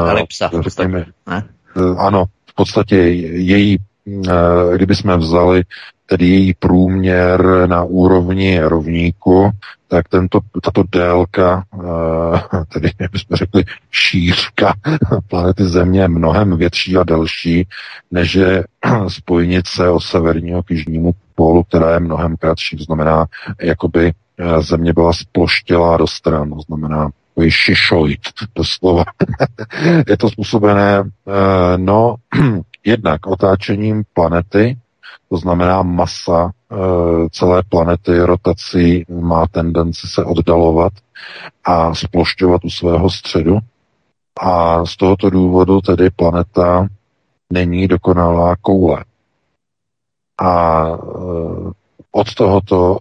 elipsa v podstatě, ne? Ano, v podstatě její, kdyby jsme vzali tedy její průměr na úrovni rovníku, tak tento, tato délka, tedy jak bychom řekli šířka planety Země je mnohem větší a delší, než je spojnice od severního k jižnímu pólu, která je mnohem kratší. To znamená, jakoby Země byla sploštělá do stran, to znamená takový šišoid doslova. je to způsobené, no, jednak otáčením planety, to znamená masa e, celé planety rotací má tendenci se oddalovat a splošťovat u svého středu. A z tohoto důvodu tedy planeta není dokonalá koule. A e, od tohoto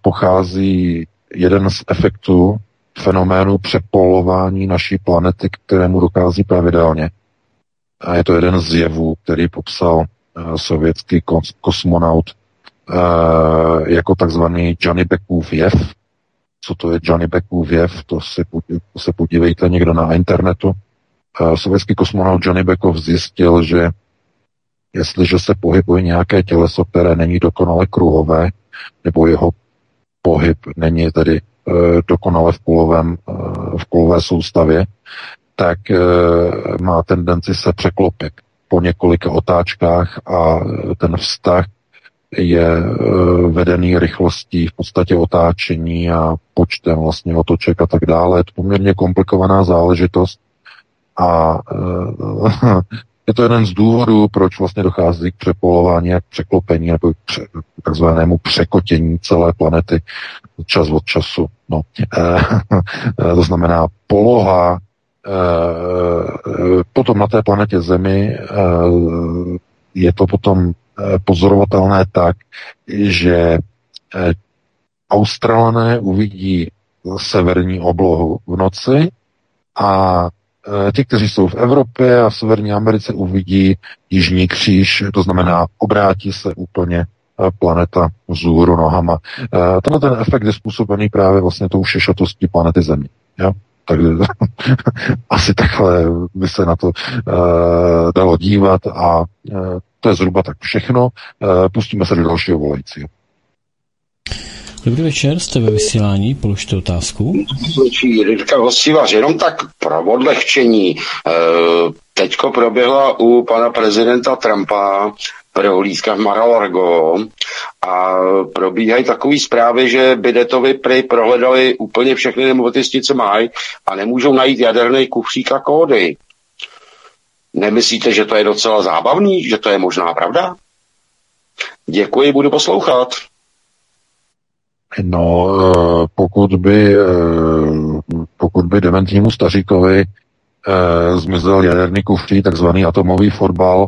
pochází jeden z efektů fenoménu přepolování naší planety, kterému dochází pravidelně. A je to jeden z jevů, který popsal sovětský kos- kosmonaut eh, jako takzvaný Johnny Beckův jev. Co to je Johnny Beckův jev, to, si, to se podívejte někdo na internetu. Eh, sovětský kosmonaut Johnny Beckov zjistil, že jestliže se pohybuje nějaké těleso, které není dokonale kruhové, nebo jeho pohyb není tedy dokonale v, kulovém, v kulové soustavě, tak má tendenci se překlopit po několika otáčkách a ten vztah je e, vedený rychlostí v podstatě otáčení a počtem vlastně otoček a tak dále. Je to poměrně komplikovaná záležitost a e, je to jeden z důvodů, proč vlastně dochází k přepolování a k překlopení nebo k takzvanému překotění celé planety čas od času. No. E, to znamená poloha potom na té planetě Zemi eh, je to potom eh, pozorovatelné tak, že Australané uvidí severní oblohu v noci a ti, kteří jsou v Evropě a v Severní Americe, uvidí jižní kříž, to znamená, obrátí se úplně planeta vzhůru nohama. Tenhle ten efekt je způsobený právě vlastně tou šešatostí planety Země. Jo? Takže asi takhle by se na to uh, dalo dívat a uh, to je zhruba tak všechno. Uh, pustíme se do dalšího volajícího. Dobrý večer, jste ve vysílání, položte otázku. Jirka Hostivař, jenom tak pro odlehčení. Teďko proběhla u pana prezidenta Trumpa prohlídka v Mar-a-Lago a probíhají takové zprávy, že Bidetovi prej prohledali úplně všechny nemovitosti, co mají a nemůžou najít jaderný kufřík a kódy. Nemyslíte, že to je docela zábavný, že to je možná pravda? Děkuji, budu poslouchat. No, pokud by, pokud by dementnímu staříkovi e, zmizel jaderný kufří, takzvaný atomový fotbal,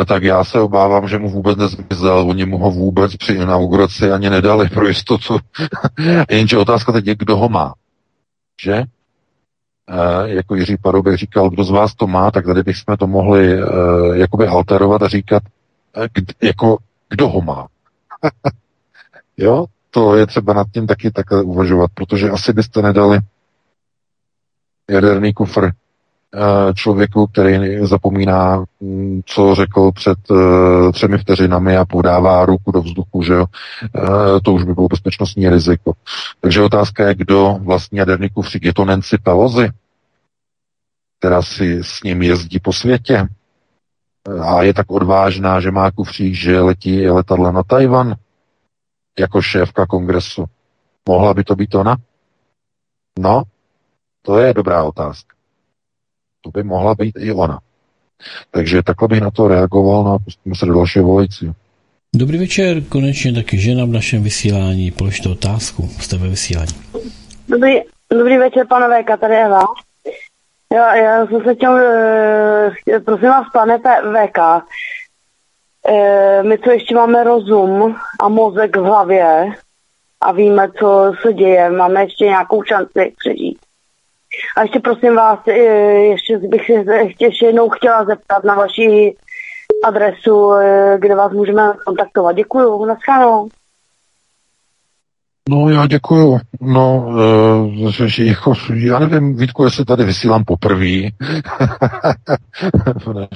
e, tak já se obávám, že mu vůbec nezmizel. Oni mu ho vůbec při inauguraci ani nedali pro jistotu. Jenže otázka teď je, kdo ho má. Že? E, jako Jiří Paroubek říkal, kdo z vás to má, tak tady bychom to mohli e, jakoby alterovat a říkat, e, kd, jako, kdo ho má. jo, to je třeba nad tím taky takhle uvažovat, protože asi byste nedali jaderný kufr člověku, který zapomíná, mm, co řekl před uh, třemi vteřinami a podává ruku do vzduchu, že jo, uh, to už by bylo bezpečnostní riziko. Takže otázka je, kdo vlastní jaderný kufřík. Je to Nancy Pelosi, která si s ním jezdí po světě a je tak odvážná, že má kufřík, že letí letadla na Tajvan jako šéfka kongresu. Mohla by to být ona? No, to je dobrá otázka. To by mohla být i ona. Takže takhle bych na to reagoval no a pustíme se do dalšího volajícího. Dobrý večer, konečně taky žena v našem vysílání. Položte otázku, jste ve vysílání. Dobrý, dobrý večer, pane VK, tady Eva. Já, já jsem se chtěl, eh, prosím vás, pane VK, eh, my co ještě máme rozum a mozek v hlavě a víme, co se děje, máme ještě nějakou šanci přežít. A ještě prosím vás, eh, ještě bych se ještě, jednou chtěla zeptat na vaši adresu, eh, kde vás můžeme kontaktovat. Děkuju, naschledanou. No já děkuju. No, uh, že jako, já nevím, Vítku, jestli tady vysílám poprvé v našem,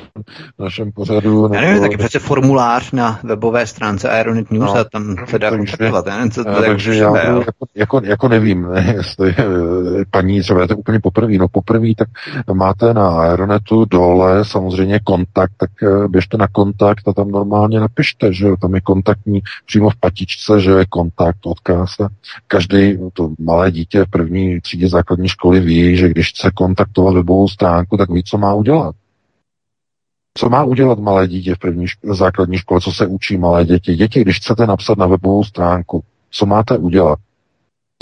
našem pořadu. Já nevím, taky přece formulář na webové stránce Aeronet News no, a tam se dá kontaktovat. Já nevím, co to uh, takže já jako, jako, jako, nevím, ne, jestli uh, paní třeba je to úplně poprvé. No poprvé, tak máte na Aeronetu dole samozřejmě kontakt, tak běžte na kontakt a tam normálně napište, že jo, tam je kontaktní přímo v patičce, že je kontakt, odkaz každý to malé dítě v první třídě základní školy ví, že když chce kontaktovat webovou stránku, tak ví, co má udělat. Co má udělat malé dítě v první šk- základní škole, co se učí malé děti? Děti, když chcete napsat na webovou stránku, co máte udělat?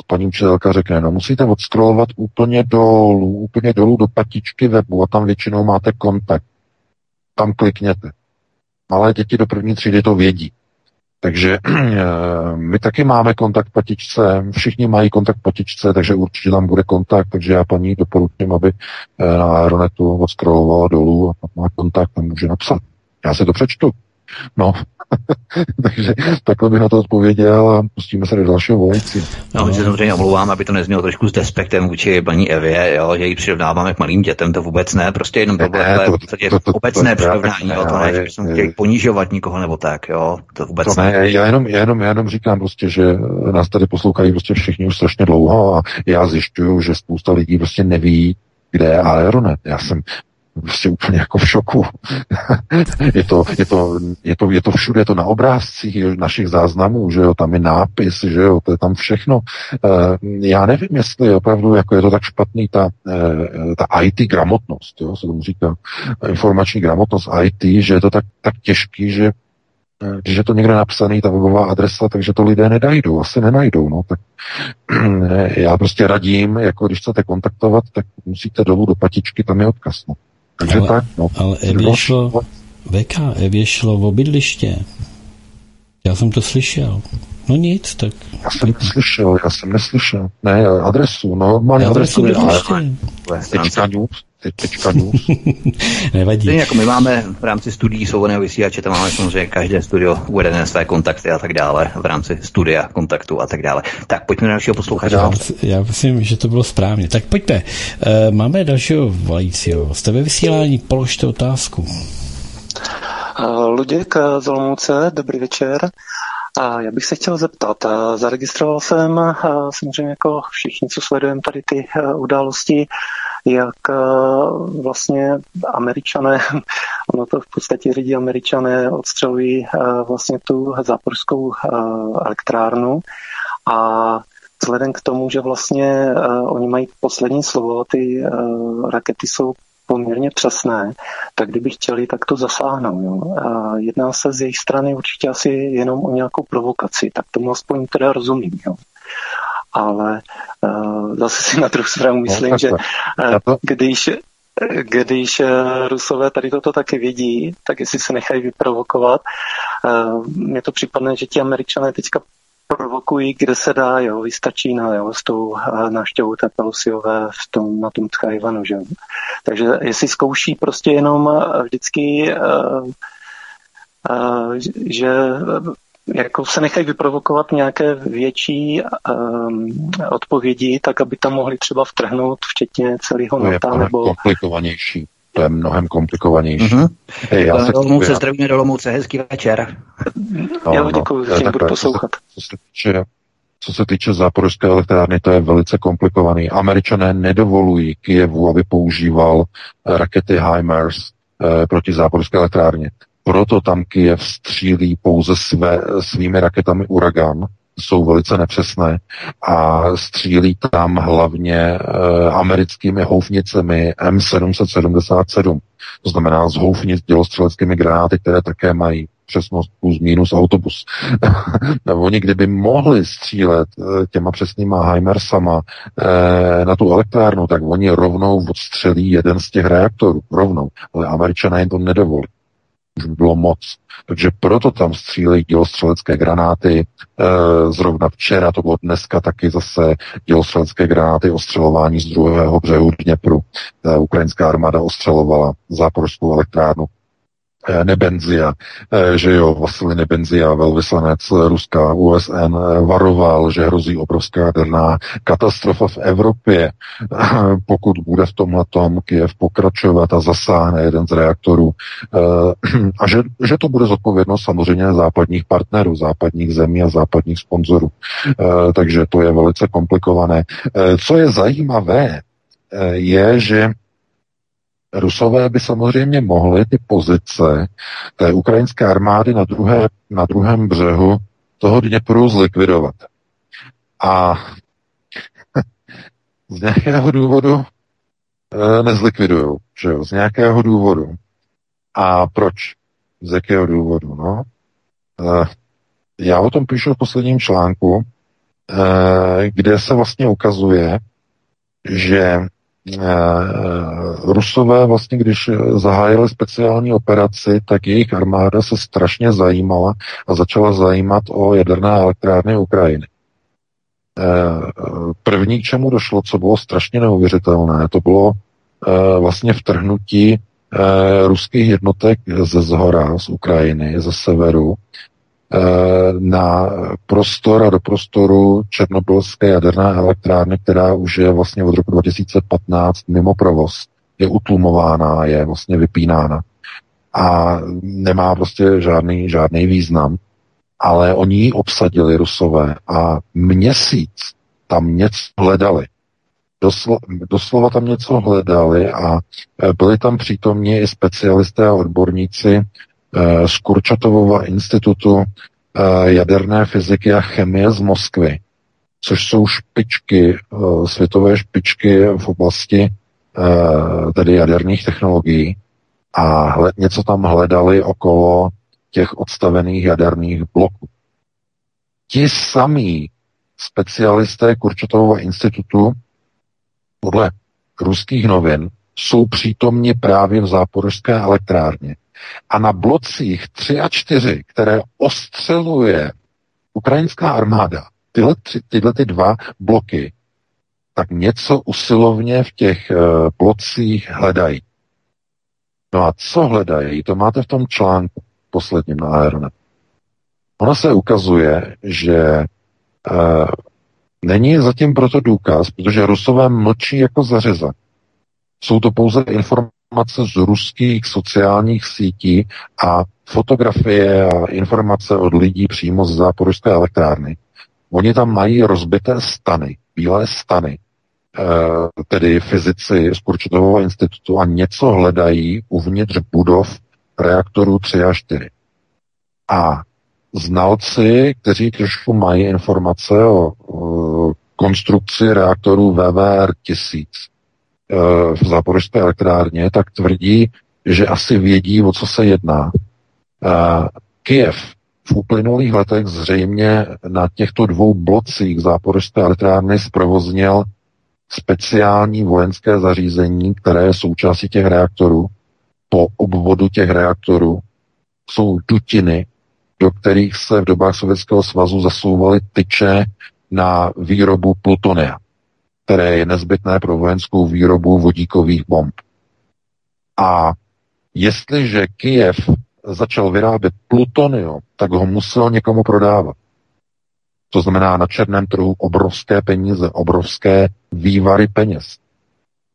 Paní učitelka řekne, no musíte odskrolovat úplně dolů, úplně dolů do patičky webu a tam většinou máte kontakt. Tam klikněte. Malé děti do první třídy to vědí. Takže my taky máme kontakt patičce, všichni mají kontakt patičce, takže určitě tam bude kontakt, takže já paní doporučím, aby na Aeronetu odskrolovala dolů a má kontakt a může napsat. Já si to přečtu. No, takže takhle bych na to odpověděl a pustíme se do dalšího volající. No, my se samozřejmě omlouvám, aby to neznělo trošku s despektem vůči paní Evě, jo, že ji přirovnáváme k malým dětem, to vůbec ne, prostě jenom to bylo Ne, to- v podstatě to- to- to obecné právě- přirovnání, jo, to ne, že bychom chtěli ponižovat nikoho nebo tak, jo, to vůbec To ne, já jenom, já jenom, já jenom říkám prostě, že nás tady poslouchají prostě všichni už strašně dlouho a já zjišťuju, že spousta lidí prostě neví, kde je Aeronet. Já jsem prostě úplně jako v šoku. je, to, je, to, je, to, je to všude, je to na obrázcích našich záznamů, že jo, tam je nápis, že jo, to je tam všechno. Eh, já nevím, jestli opravdu jako je to tak špatný ta, eh, ta IT gramotnost, jo, se tomu říká, informační gramotnost IT, že je to tak, tak těžký, že eh, když je to někde napsaný, ta webová adresa, takže to lidé nedajdou, asi nenajdou, no, tak já prostě radím, jako když chcete kontaktovat, tak musíte dolů do patičky, tam je odkaz, no. Takže Ale, tak, no. ale Evě šlo, VK, Evě šlo v bydliště. Já jsem to slyšel. No nic, tak... Já jsem neslyšel, já jsem neslyšel. Ne, adresu, no, normálně Adresu adresu, bydliště. ale tečka news, te- tečka news. Nevadí. Stejně jako my máme v rámci studií svobodného vysílače, tam máme samozřejmě každé studio uvedené své kontakty a tak dále, v rámci studia kontaktu a tak dále. Tak pojďme na dalšího posluchače. Já, já myslím, že to bylo správně. Tak pojďme. E, máme dalšího volajícího. Jste ve vysílání, položte otázku. Eh, Luděk eh, z Olomouce, dobrý večer. A já bych se chtěl zeptat, eh, zaregistroval jsem eh, samozřejmě jako všichni, co sledujeme tady ty eh, události, jak eh, vlastně američané, ono to v podstatě řídí američané, odstřelují eh, vlastně tu záporskou eh, elektrárnu a vzhledem k tomu, že vlastně oni mají poslední slovo, ty rakety jsou poměrně přesné, tak kdyby chtěli, tak to zasáhnou. Jo. Jedná se z jejich strany určitě asi jenom o nějakou provokaci, tak tomu aspoň teda rozumím. Jo. Ale uh, zase si na druhou stranu myslím, No, že uh, když když eh, Rusové tady toto taky vidí, tak jestli se nechají vyprovokovat. Eh, Mně to připadne, že ti američané teďka provokují, kde se dá, jo, vystačí na, jo, s tou návštěvou té Pelosiové v tom, na tom Tchajvanu, že. Takže jestli zkouší prostě jenom vždycky, uh, uh, že jako se nechají vyprovokovat nějaké větší um, odpovědi, tak aby tam mohli třeba vtrhnout, včetně celého To je NATO, mnohem nebo komplikovanější. To je mnohem komplikovanější. Mhm. Hej, já se Olomouce, zdravíme do Olomouce, hezký večer. Jo, děkuji, to je že budu poslouchat. Co se, co se týče co se týče záporské elektrárny, to je velice komplikovaný. Američané nedovolují Kijevu, aby používal eh, rakety HIMARS eh, proti záporské elektrárně. Proto tam Kijev střílí pouze své, svými raketami Uragan, jsou velice nepřesné a střílí tam hlavně e, americkými houfnicemi M777. To znamená z houfnic dělostřeleckými granáty, které také mají přesnost plus minus autobus. Oni kdyby mohli střílet e, těma přesnýma Heimersama e, na tu elektrárnu, tak oni rovnou odstřelí jeden z těch reaktorů. Rovnou. Ale američané jim to nedovolí už by bylo moc. Takže proto tam střílejí dělostřelecké granáty. E, zrovna včera, to bylo dneska taky zase dělostřelecké granáty ostřelování z druhého břehu Dněpru. E, ukrajinská armáda ostřelovala záporskou elektrárnu Nebenzia, eh, že jo, Vasily Nebenzia, velvyslanec Ruska USN, eh, varoval, že hrozí obrovská jaderná katastrofa v Evropě, pokud bude v tomhle tom Kiev pokračovat a zasáhne jeden z reaktorů. A že, že to bude zodpovědnost samozřejmě západních partnerů, západních zemí a západních sponzorů. Takže to je velice komplikované. Co je zajímavé, je, že Rusové by samozřejmě mohli ty pozice té ukrajinské armády na, druhé, na druhém břehu toho Dněpru zlikvidovat. A z nějakého důvodu e, nezlikvidují, že jo, z nějakého důvodu. A proč? Z jakého důvodu, no? E, já o tom píšu v posledním článku, e, kde se vlastně ukazuje, že Rusové vlastně, když zahájili speciální operaci, tak jejich armáda se strašně zajímala a začala zajímat o jaderné elektrárny Ukrajiny. První, k čemu došlo, co bylo strašně neuvěřitelné, to bylo vlastně vtrhnutí ruských jednotek ze zhora, z Ukrajiny, ze severu, na prostor a do prostoru Černobylské jaderné elektrárny, která už je vlastně od roku 2015 mimo provoz. Je utlumována, je vlastně vypínána a nemá prostě žádný, žádný význam. Ale oni ji obsadili Rusové a měsíc tam něco hledali. Doslo, doslova tam něco hledali a byli tam přítomni i specialisté a odborníci z Kurčatovova institutu jaderné fyziky a chemie z Moskvy, což jsou špičky, světové špičky v oblasti tedy jaderných technologií a něco tam hledali okolo těch odstavených jaderných bloků. Ti samí specialisté Kurčatovova institutu podle ruských novin jsou přítomni právě v záporožské elektrárně. A na blocích 3 a 4, které ostřeluje ukrajinská armáda, tyhle, tři, tyhle ty dva bloky, tak něco usilovně v těch uh, blocích hledají. No a co hledají, to máte v tom článku posledním na Aeronet. Ono se ukazuje, že uh, není zatím proto důkaz, protože Rusové mlčí jako zařeza. Jsou to pouze informace z ruských sociálních sítí a fotografie a informace od lidí přímo z záporožské elektrárny. Oni tam mají rozbité stany, bílé stany, tedy fyzici z Kurčetového institutu a něco hledají uvnitř budov reaktorů 3 a 4. A znalci, kteří trošku mají informace o, o konstrukci reaktorů VVR 1000 v záporožské elektrárně, tak tvrdí, že asi vědí, o co se jedná. Kiev v uplynulých letech zřejmě na těchto dvou blocích záporožské elektrárny zprovoznil speciální vojenské zařízení, které je součástí těch reaktorů. Po obvodu těch reaktorů jsou dutiny, do kterých se v dobách Sovětského svazu zasouvaly tyče na výrobu plutonia, které je nezbytné pro vojenskou výrobu vodíkových bomb. A jestliže Kijev začal vyrábět plutonium, tak ho musel někomu prodávat. To znamená na černém trhu obrovské peníze, obrovské vývary peněz.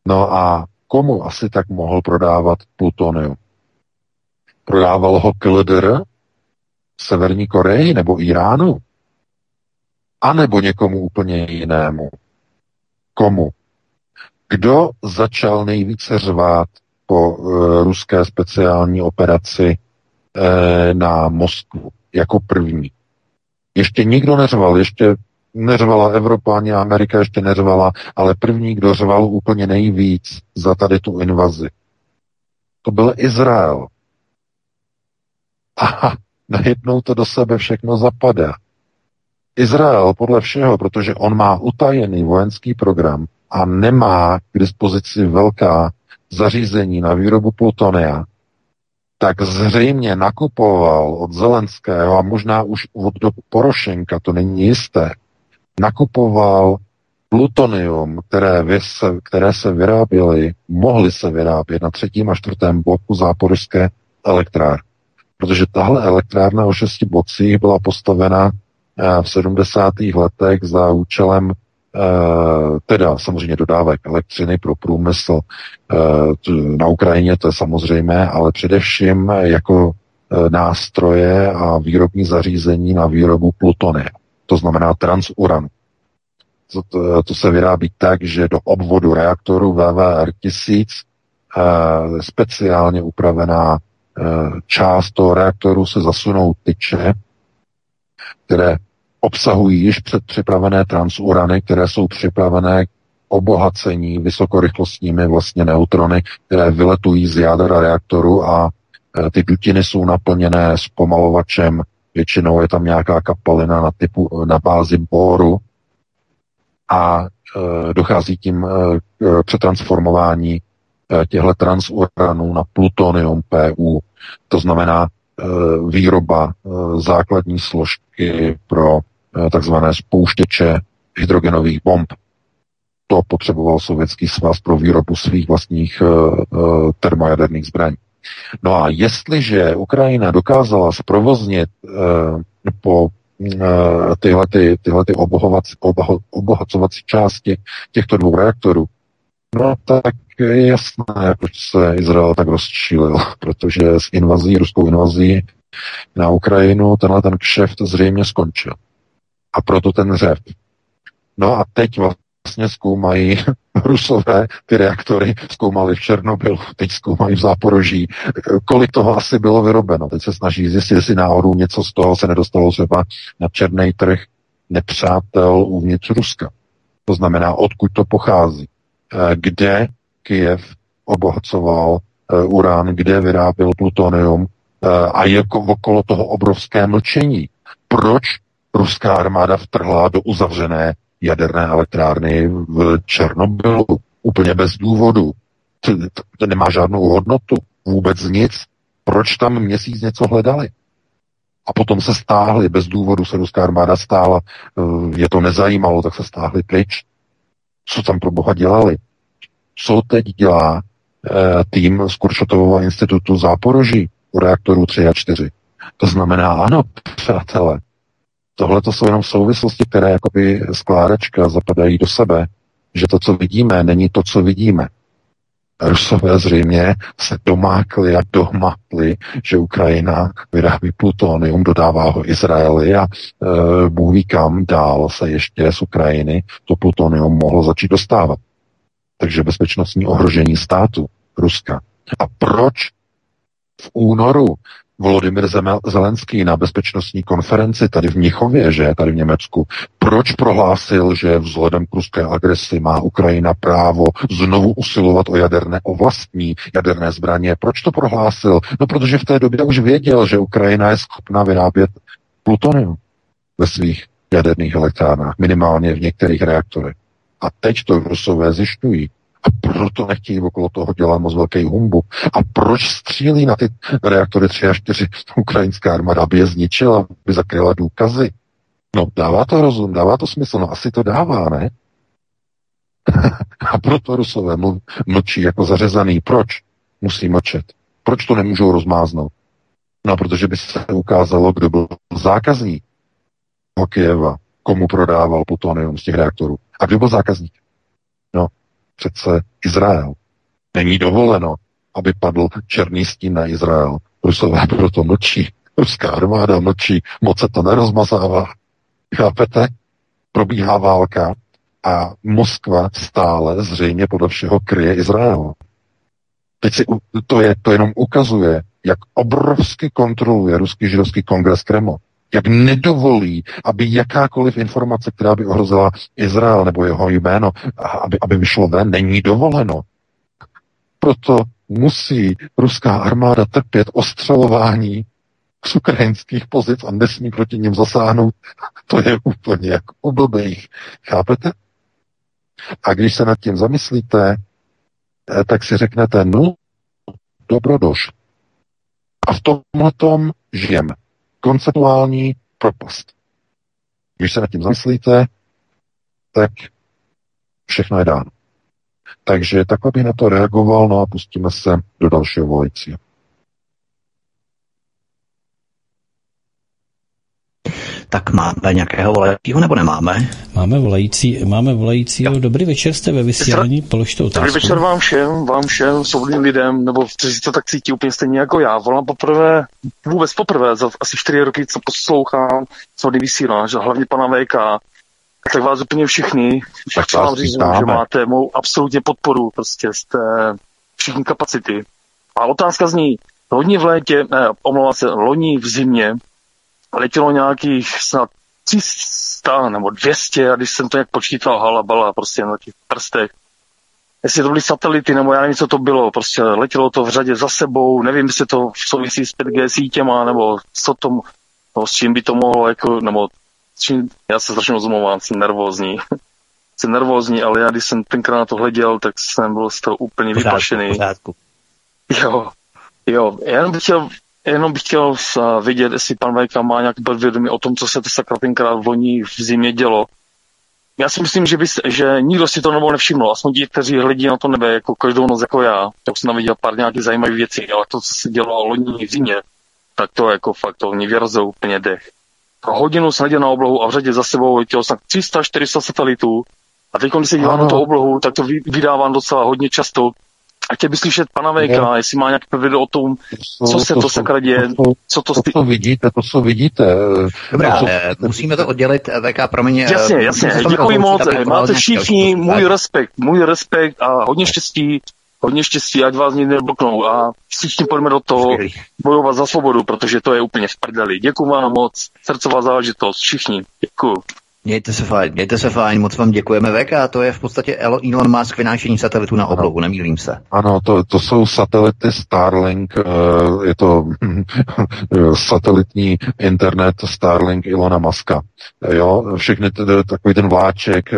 No a komu asi tak mohl prodávat plutonium? Prodával ho KLDR, Severní Koreji nebo Iránu? A nebo někomu úplně jinému? Komu? Kdo začal nejvíce řvát po uh, ruské speciální operaci uh, na Moskvu jako první? Ještě nikdo neřval, ještě neřvala Evropa ani Amerika ještě neřvala, ale první, kdo řval úplně nejvíc za tady tu invazi, to byl Izrael. A najednou to do sebe všechno zapadá. Izrael podle všeho, protože on má utajený vojenský program a nemá k dispozici velká zařízení na výrobu plutonia, tak zřejmě nakupoval od Zelenského a možná už od do Porošenka, to není jisté, nakupoval plutonium, které, se, které se vyráběly, mohly se vyrábět na třetím a čtvrtém bloku záporožské elektrár. Protože tahle elektrárna o šesti blocích byla postavena v 70. letech za účelem Eh, teda samozřejmě dodávek elektřiny pro průmysl eh, na Ukrajině, to je samozřejmé, ale především jako eh, nástroje a výrobní zařízení na výrobu plutonia, to znamená transuranu. To, to, to se vyrábí tak, že do obvodu reaktoru VVR 1000 speciálně upravená část toho reaktoru se zasunou tyče, které obsahují již předpřipravené transurany, které jsou připravené k obohacení vysokorychlostními vlastně neutrony, které vyletují z jádra reaktoru a e, ty dutiny jsou naplněné zpomalovačem, většinou je tam nějaká kapalina na, typu, na bázi boru a e, dochází tím e, k přetransformování e, těchto transuranů na plutonium PU. To znamená e, výroba e, základní složky pro Eh, takzvané spouštěče hydrogenových bomb. To potřeboval Sovětský svaz pro výrobu svých vlastních termojaderných zbraní. No a jestliže Ukrajina dokázala zprovoznit po tyhle, ty, tyhle obohacovací části těchto dvou reaktorů, no tak je jasné, proč se Izrael tak rozčílil, protože s invazí, ruskou invazí na Ukrajinu tenhle ten kšeft zřejmě skončil. A proto ten řev. No a teď vlastně zkoumají rusové ty reaktory, zkoumali v Černobylu, teď zkoumají v Záporoží, kolik toho asi bylo vyrobeno. Teď se snaží zjistit, jestli náhodou něco z toho se nedostalo třeba na černý trh nepřátel uvnitř Ruska. To znamená, odkud to pochází. Eh, kde Kiev obohacoval eh, urán, kde vyráběl plutonium eh, a je okolo toho obrovské mlčení. Proč ruská armáda vtrhla do uzavřené jaderné elektrárny v Černobylu úplně bez důvodu. To, nemá žádnou hodnotu, vůbec nic. Proč tam měsíc něco hledali? A potom se stáhli, bez důvodu se ruská armáda stála, je to nezajímalo, tak se stáhli pryč. Co tam pro boha dělali? Co teď dělá eh, tým z Kuršotovova institutu Záporoží u reaktoru 3 a 4? To znamená, ano, přátelé, Tohle to jsou jenom souvislosti, které jakoby skládačka zapadají do sebe, že to, co vidíme, není to, co vidíme. Rusové zřejmě se domákli a dohmatli, že Ukrajina vyrábí plutonium, dodává ho Izraeli a e, Bůh kam dál se ještě z Ukrajiny to plutonium mohlo začít dostávat. Takže bezpečnostní ohrožení státu Ruska. A proč v únoru Volodymyr Zelenský na bezpečnostní konferenci tady v Mnichově, že tady v Německu, proč prohlásil, že vzhledem k ruské agresi má Ukrajina právo znovu usilovat o jaderné, o vlastní jaderné zbraně. Proč to prohlásil? No, protože v té době už věděl, že Ukrajina je schopna vyrábět plutonium ve svých jaderných elektrárnách, minimálně v některých reaktorech. A teď to Rusové zjišťují. Proto nechtějí okolo toho dělat moc velký humbu. A proč střílí na ty reaktory 3 a 4 ukrajinská armáda, aby je zničila, aby zakryla důkazy? No, dává to rozum, dává to smysl, no asi to dává, ne? a proto Rusové ml- mlčí jako zařezaný. Proč? Musí mlčet. Proč to nemůžou rozmáznout? No, protože by se ukázalo, kdo byl zákazník Kyjeva, komu prodával plutonium z těch reaktorů. A kdo byl zákazník? No, přece Izrael. Není dovoleno, aby padl černý stín na Izrael. Rusové proto mlčí. Ruská armáda mlčí, moc se to nerozmazává. Chápete? Probíhá válka a Moskva stále zřejmě podle všeho kryje Izrael. Teď si to, je, to jenom ukazuje, jak obrovsky kontroluje ruský židovský kongres Kreml. Jak nedovolí, aby jakákoliv informace, která by ohrozila Izrael nebo jeho jméno, aby, aby vyšlo ven, není dovoleno. Proto musí ruská armáda trpět ostřelování z ukrajinských pozic a nesmí proti ním zasáhnout. To je úplně jak u blbých. Chápete? A když se nad tím zamyslíte, eh, tak si řeknete, no, dobrodoš. A v tomhle žijeme. Konceptuální propast. Když se nad tím zamyslíte, tak všechno je dáno. Takže takhle bych na to reagoval, no a pustíme se do dalšího volajícího. Tak máme nějakého volajícího nebo nemáme? Máme volající, máme volajícího. Dobrý večer, jste ve vysílání, položte otázku. Dobrý večer vám všem, vám všem, svobodným lidem, nebo kteří to tak cítí úplně stejně jako já. Volám poprvé, vůbec poprvé, za asi čtyři roky, co poslouchám svobodný vysíláš, a hlavně pana VK. Tak vás úplně všichni, Tak chci vám říct, že máte mou absolutně podporu, prostě jste všichni kapacity. A otázka zní, loni v létě, ne, omlouvám se, loni v zimě letělo nějakých snad 300 nebo 200, a když jsem to jak počítal, halabala, prostě na těch prstech, jestli to byly satelity, nebo já nevím, co to bylo, prostě letělo to v řadě za sebou, nevím, jestli to souvisí s 5G sítěma, nebo co to, no, s čím by to mohlo, jako, nebo s čím, já se strašně rozumluvám, jsem nervózní. jsem nervózní, ale já když jsem tenkrát na to hleděl, tak jsem byl z toho úplně Pořádku, vyplašený. pořádku. Jo, jo, já jenom bych chtěl, jenom bych chtěl uh, vidět, jestli pan VK má nějak podvědomí o tom, co se to sakra tenkrát v loni v zimě dělo. Já si myslím, že, bys, že nikdo si to nebo nevšiml, aspoň ti, kteří hledí na to nebe jako každou noc jako já. Já už jsem tam viděl pár nějakých zajímavých věcí, ale to, co se dělo loni v zimě, tak to jako fakt to mě vyrazilo úplně dech. Pro hodinu jsem na oblohu a v řadě za sebou letělo snad 300-400 satelitů. A teď, když se dívám na tu oblohu, tak to vy- vydávám docela hodně často. A chtěl bych slyšet pana VK, No. jestli má nějaký povědomí o tom, To co se to, jsou- sakra děje, to jsou- co to... To, co vidíte, to, co vidíte. Dobrá, to, co- eh, musíme to oddělit, eh, VK, promiň. eh, Jasně, jasně, to děkuji moc, máte všichni můj respekt, můj respekt a hodně štěstí, hodně štěstí, ať vás nikdy nebloknou a všichni pojďme do toho bojovat za svobodu, protože to je úplně v prdeli. Děkuji vám moc, srdcová záležitost, všichni, děkuji. Mějte se fajn, mějte se fajn, moc vám děkujeme VK, to je v podstatě Elon Musk vynášení satelitu na oblohu, nemýlím se. Ano, to, to jsou satelity Starlink, eh, je to satelitní internet Starlink Ilona Maska. Jo, všechny ty, takový ten vláček, eh,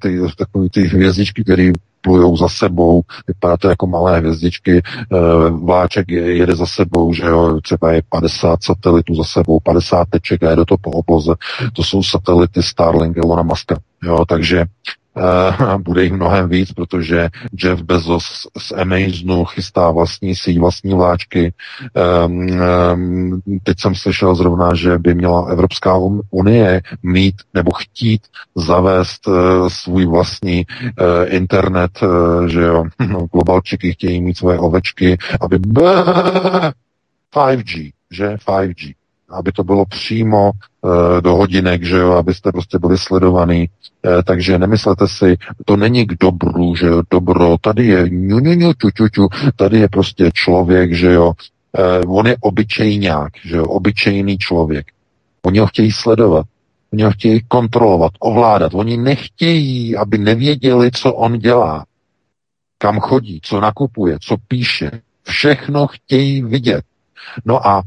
ty, takový ty hvězdičky, které plujou za sebou, vypadá to jako malé hvězdičky, eh, vláček je- jede za sebou, že jo, třeba je 50 satelitů za sebou, 50 teček a jede to po obloze. To jsou satelity Starlink Ilona Maska. Jo, takže Uh, bude jich mnohem víc, protože Jeff Bezos z Amazonu chystá vlastní síť, vlastní vláčky. Um, um, teď jsem slyšel zrovna, že by měla Evropská un- unie mít nebo chtít zavést uh, svůj vlastní uh, internet, že jo, globalčiky chtějí mít svoje ovečky, aby 5G, že 5G aby to bylo přímo e, do hodinek, že jo, abyste prostě byli sledovaný. E, takže nemyslete si, to není k dobru, že jo, dobro, tady je ňu, ňu, ňu, ču, ču, ču, tady je prostě člověk, že jo, e, on je obyčejňák, že jo, obyčejný člověk. Oni ho chtějí sledovat, oni ho chtějí kontrolovat, ovládat. Oni nechtějí, aby nevěděli, co on dělá, kam chodí, co nakupuje, co píše. Všechno chtějí vidět. No a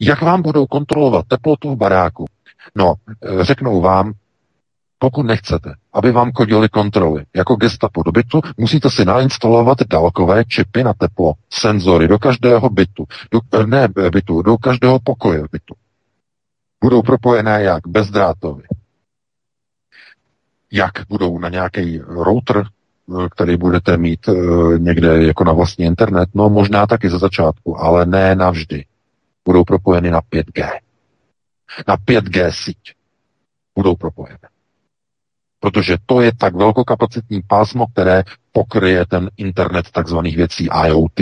jak vám budou kontrolovat teplotu v baráku? No, eh, řeknou vám, pokud nechcete, aby vám chodily kontroly jako gestapo do bytu, musíte si nainstalovat dálkové čipy na teplo, senzory do každého bytu, do, ne bytu, do každého pokoje bytu. Budou propojené jak? Bezdrátově. Jak budou na nějaký router, eh, který budete mít eh, někde jako na vlastní internet? No možná taky ze začátku, ale ne navždy. Budou propojeny na 5G. Na 5G síť budou propojené. Protože to je tak velkokapacitní pásmo, které pokryje ten internet takzvaných věcí IoT,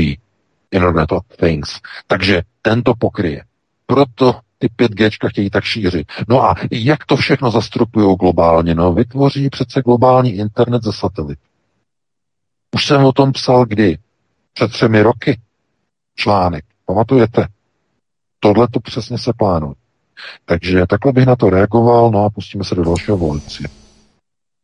Internet of Things. Takže tento pokryje. Proto ty 5G chtějí tak šířit. No a jak to všechno zastrupují globálně? No, vytvoří přece globální internet ze satelit. Už jsem o tom psal kdy? Před třemi roky. Článek. Pamatujete? Tohle to přesně se plánuje. Takže takhle bych na to reagoval, no a pustíme se do dalšího volici.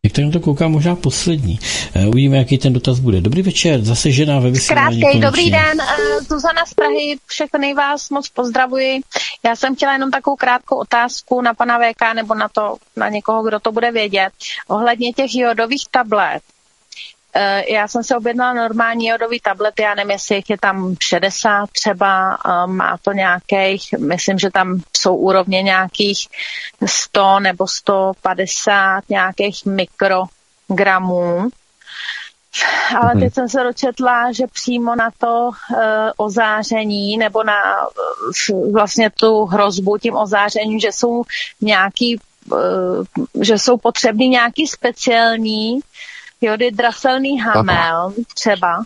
Jak tak na to koukám, možná poslední. Uh, uvidíme, jaký ten dotaz bude. Dobrý večer, zase žena ve vysílání. Krátkej, dobrý den, uh, Zuzana z Prahy, všechny vás moc pozdravuji. Já jsem chtěla jenom takovou krátkou otázku na pana VK nebo na to, na někoho, kdo to bude vědět. Ohledně těch jodových tablet. Uh, já jsem se objednala normální jodový tablet, já nevím, jestli jich je tam 60 třeba, uh, má to nějakých, myslím, že tam jsou úrovně nějakých 100 nebo 150 nějakých mikrogramů. Ale teď jsem se dočetla, že přímo na to uh, ozáření nebo na uh, vlastně tu hrozbu tím ozářením, že jsou nějaký, uh, že jsou potřebný nějaký speciální jody draselný hamel třeba.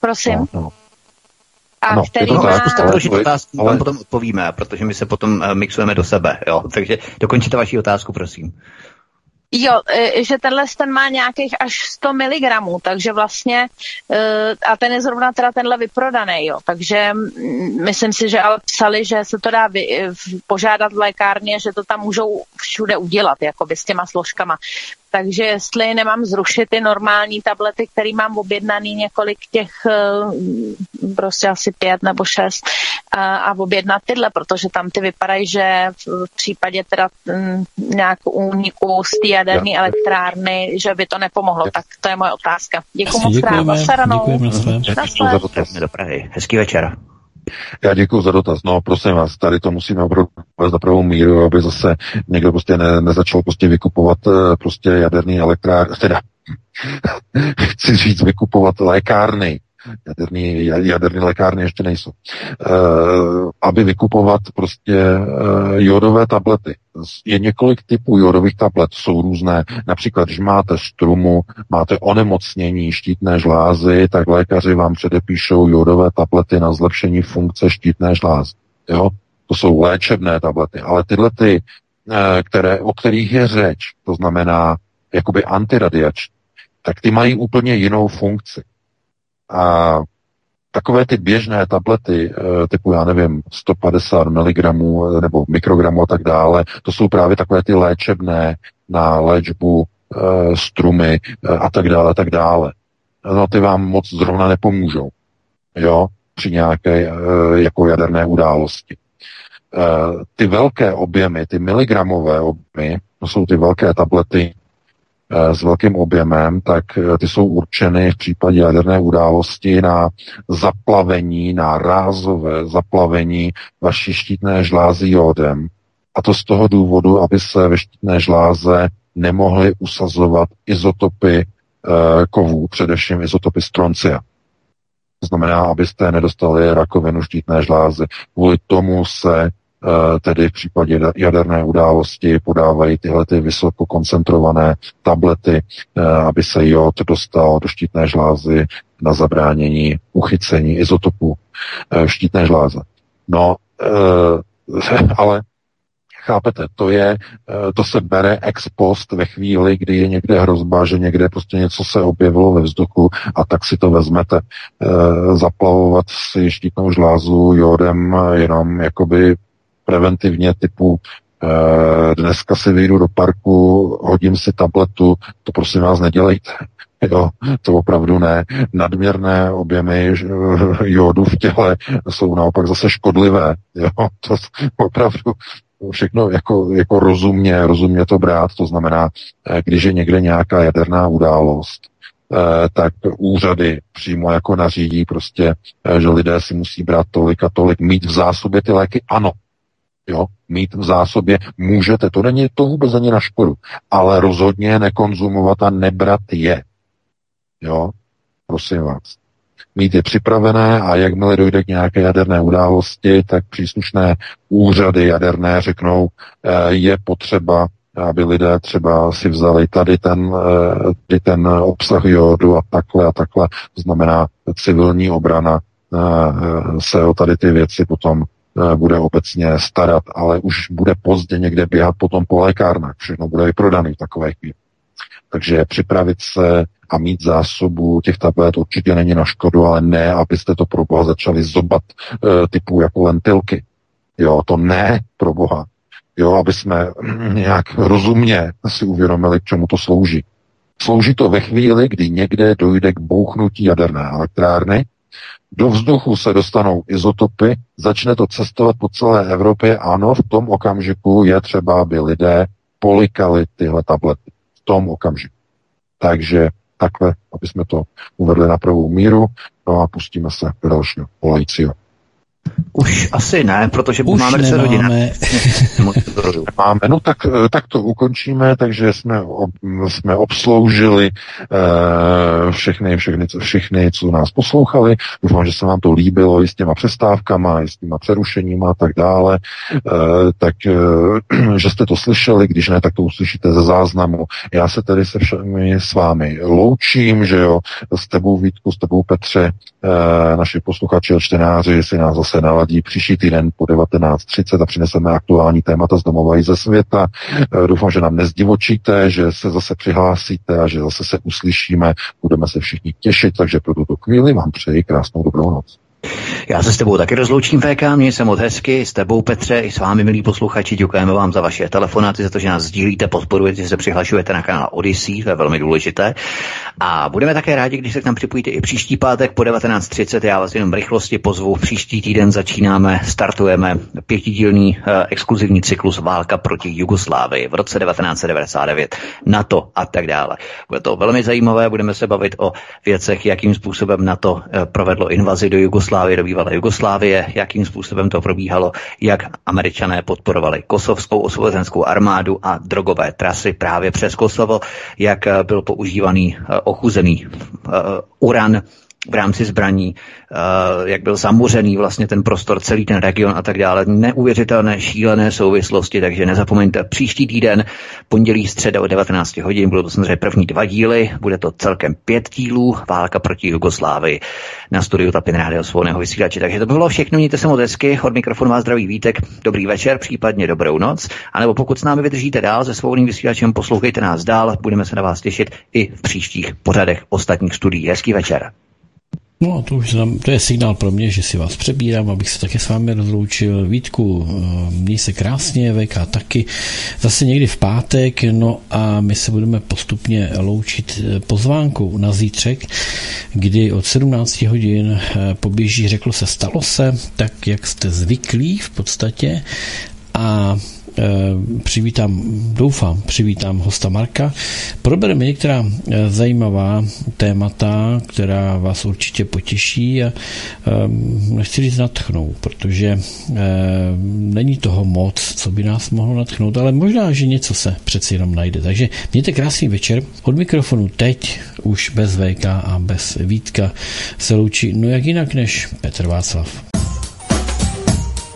Prosím. No, no. A Ano, který to má... tak, Zkuste ale- položit otázku, ale- vám potom odpovíme, protože my se potom eh, mixujeme do sebe. Jo? Takže dokončíte vaši otázku, prosím. Jo, e, že tenhle ten má nějakých až 100 mg, takže vlastně, e, a ten je zrovna teda tenhle vyprodaný, jo, takže myslím si, že ale psali, že se to dá vy, e, požádat v lékárně, že to tam můžou všude udělat, jakoby s těma složkama. Takže jestli nemám zrušit ty normální tablety, které mám objednaný několik těch, prostě asi pět nebo šest, a, a objednat tyhle, protože tam ty vypadají, že v, případě teda mm, nějak úniku z té jaderné elektrárny, že by to nepomohlo. Tak to je moje otázka. Děkuji moc krát. děkujeme, děkujeme. Děkuji za. Jdeme do Prahy. Hezký večer. Já děkuji za dotaz. No, prosím vás, tady to musíme opravdu na pravou míru, aby zase někdo prostě ne, nezačal prostě vykupovat eh, prostě jaderný elektrár, teda chci říct vykupovat lékárny. Jaderný, ja- jaderný lékárny ještě nejsou. Uh, aby vykupovat prostě uh, jodové tablety. Je několik typů jodových tablet, jsou různé. Například, když máte strumu, máte onemocnění štítné žlázy, tak lékaři vám předepíšou jodové tablety na zlepšení funkce štítné žlázy. Jo? To jsou léčebné tablety, ale tyhle ty, eh, které, o kterých je řeč, to znamená jakoby antiradiační, tak ty mají úplně jinou funkci. A takové ty běžné tablety eh, typu, já nevím, 150 mg nebo mikrogramů a tak dále, to jsou právě takové ty léčebné na léčbu eh, strumy eh, a tak dále, a tak dále. No ty vám moc zrovna nepomůžou, jo, při nějaké eh, jako jaderné události. Eh, ty velké objemy, ty miligramové objemy, to jsou ty velké tablety eh, s velkým objemem, tak eh, ty jsou určeny v případě jaderné události na zaplavení, na rázové zaplavení vaší štítné žlázy jodem. A to z toho důvodu, aby se ve štítné žláze nemohly usazovat izotopy eh, kovů, především izotopy stroncia. To znamená, abyste nedostali rakovinu štítné žlázy. Kvůli tomu se eh, tedy v případě jaderné události podávají tyhle ty vysoko koncentrované tablety, eh, aby se jod dostal do štítné žlázy na zabránění uchycení izotopu eh, štítné žláze. No, eh, ale Chápete, to je, eh, to se bere ex post ve chvíli, kdy je někde hrozba, že někde prostě něco se objevilo ve vzduchu a tak si to vezmete. Zaplavovat si štítnou žlázu jodem jenom jakoby preventivně typu e, dneska si vyjdu do parku, hodím si tabletu, to prosím vás nedělejte. Jo, to opravdu ne. Nadměrné objemy eh, jodu v těle jsou naopak zase škodlivé. Jo, to opravdu všechno jako, jako rozumně, rozumně to brát, to znamená, eh, když je někde nějaká jaderná událost, eh, tak úřady přímo jako nařídí prostě, eh, že lidé si musí brát tolik a tolik, mít v zásobě ty léky, ano, jo, mít v zásobě můžete, to není to vůbec ani na škodu, ale rozhodně nekonzumovat a nebrat je, jo, prosím vás mít je připravené a jakmile dojde k nějaké jaderné události, tak příslušné úřady jaderné řeknou, eh, je potřeba aby lidé třeba si vzali tady ten, eh, tady ten obsah jodu a takhle a takhle. To znamená, civilní obrana eh, se o tady ty věci potom bude obecně starat, ale už bude pozdě někde běhat potom po lékárnách. Všechno bude vyprodaný v takové chvíli. Takže připravit se a mít zásobu těch tablet určitě není na škodu, ale ne, abyste to pro boha začali zobat e, typu jako lentilky. Jo, to ne pro boha. Jo, aby jsme nějak rozumně si uvědomili, k čemu to slouží. Slouží to ve chvíli, kdy někde dojde k bouchnutí jaderné elektrárny, do vzduchu se dostanou izotopy, začne to cestovat po celé Evropě. Ano, v tom okamžiku je třeba, aby lidé polikali tyhle tablety. V tom okamžiku. Takže takhle, aby jsme to uvedli na pravou míru, no a pustíme se do dalšího volajícího. Už asi ne, protože Už máme 10 hodin. Máme, no tak, tak to ukončíme, takže jsme, ob, jsme obsloužili uh, všechny, všechny, všechny, co nás poslouchali. Doufám, že se vám to líbilo i s těma přestávkama, i s těma přerušeníma a tak dále. Uh, tak, uh, že jste to slyšeli, když ne, tak to uslyšíte ze záznamu. Já se tedy se všemi s vámi loučím, že jo, s tebou Vítku, s tebou Petře, uh, naši posluchači a čtenáři si nás zase naladí příští týden po 19.30 a přineseme aktuální témata z domova i ze světa. Eh, Doufám, že nám nezdivočíte, že se zase přihlásíte a že zase se uslyšíme. Budeme se všichni těšit, takže pro tuto chvíli vám přeji krásnou dobrou noc. Já se s tebou taky rozloučím, VK, měj se moc hezky, s tebou Petře, i s vámi, milí posluchači, děkujeme vám za vaše telefonáty, za to, že nás sdílíte, podporujete, že se přihlašujete na kanál Odyssey, to je velmi důležité. A budeme také rádi, když se k nám připojíte i příští pátek po 19.30, já vás jenom v rychlosti pozvu, příští týden začínáme, startujeme pětidílný eh, exkluzivní cyklus Válka proti Jugoslávii v roce 1999, NATO a tak dále. Bude to velmi zajímavé, budeme se bavit o věcech, jakým způsobem NATO eh, provedlo invazi do Jugoslávie, do bývalé Jugoslávie, jakým způsobem to probíhalo, jak američané podporovali kosovskou osvobozenskou armádu a drogové trasy právě přes Kosovo, jak byl používaný eh, ochuzený eh, uran v rámci zbraní, eh, jak byl zamořený vlastně ten prostor, celý ten region a tak dále. Neuvěřitelné, šílené souvislosti, takže nezapomeňte, příští týden, pondělí, středa o 19 hodin, budou to samozřejmě první dva díly, bude to celkem pět dílů, válka proti Jugoslávii na studiu Tapin Rádio svobodného vysílače. Takže to by bylo všechno, mějte se moc hezky, od mikrofonu vás zdraví Vítek, dobrý večer, případně dobrou noc, anebo pokud s námi vydržíte dál se svobodným vysílačem, poslouchejte nás dál, budeme se na vás těšit i v příštích pořadech ostatních studií. Hezký večer. No a to už znám, to je signál pro mě, že si vás přebírám, abych se také s vámi rozloučil. Vítku, eh, měj se krásně, VK taky. Zase někdy v pátek, no a my se budeme postupně loučit eh, pozvánkou na zítřek, kdy od 17 hodin eh, poběží, řeklo se, stalo se, tak jak jste zvyklí v podstatě a přivítám, doufám, přivítám hosta Marka. Probereme některá zajímavá témata, která vás určitě potěší a nechci říct natchnou, protože není toho moc, co by nás mohlo natchnout, ale možná, že něco se přeci jenom najde. Takže mějte krásný večer. Od mikrofonu teď už bez VK a bez Vítka se loučí, no jak jinak než Petr Václav.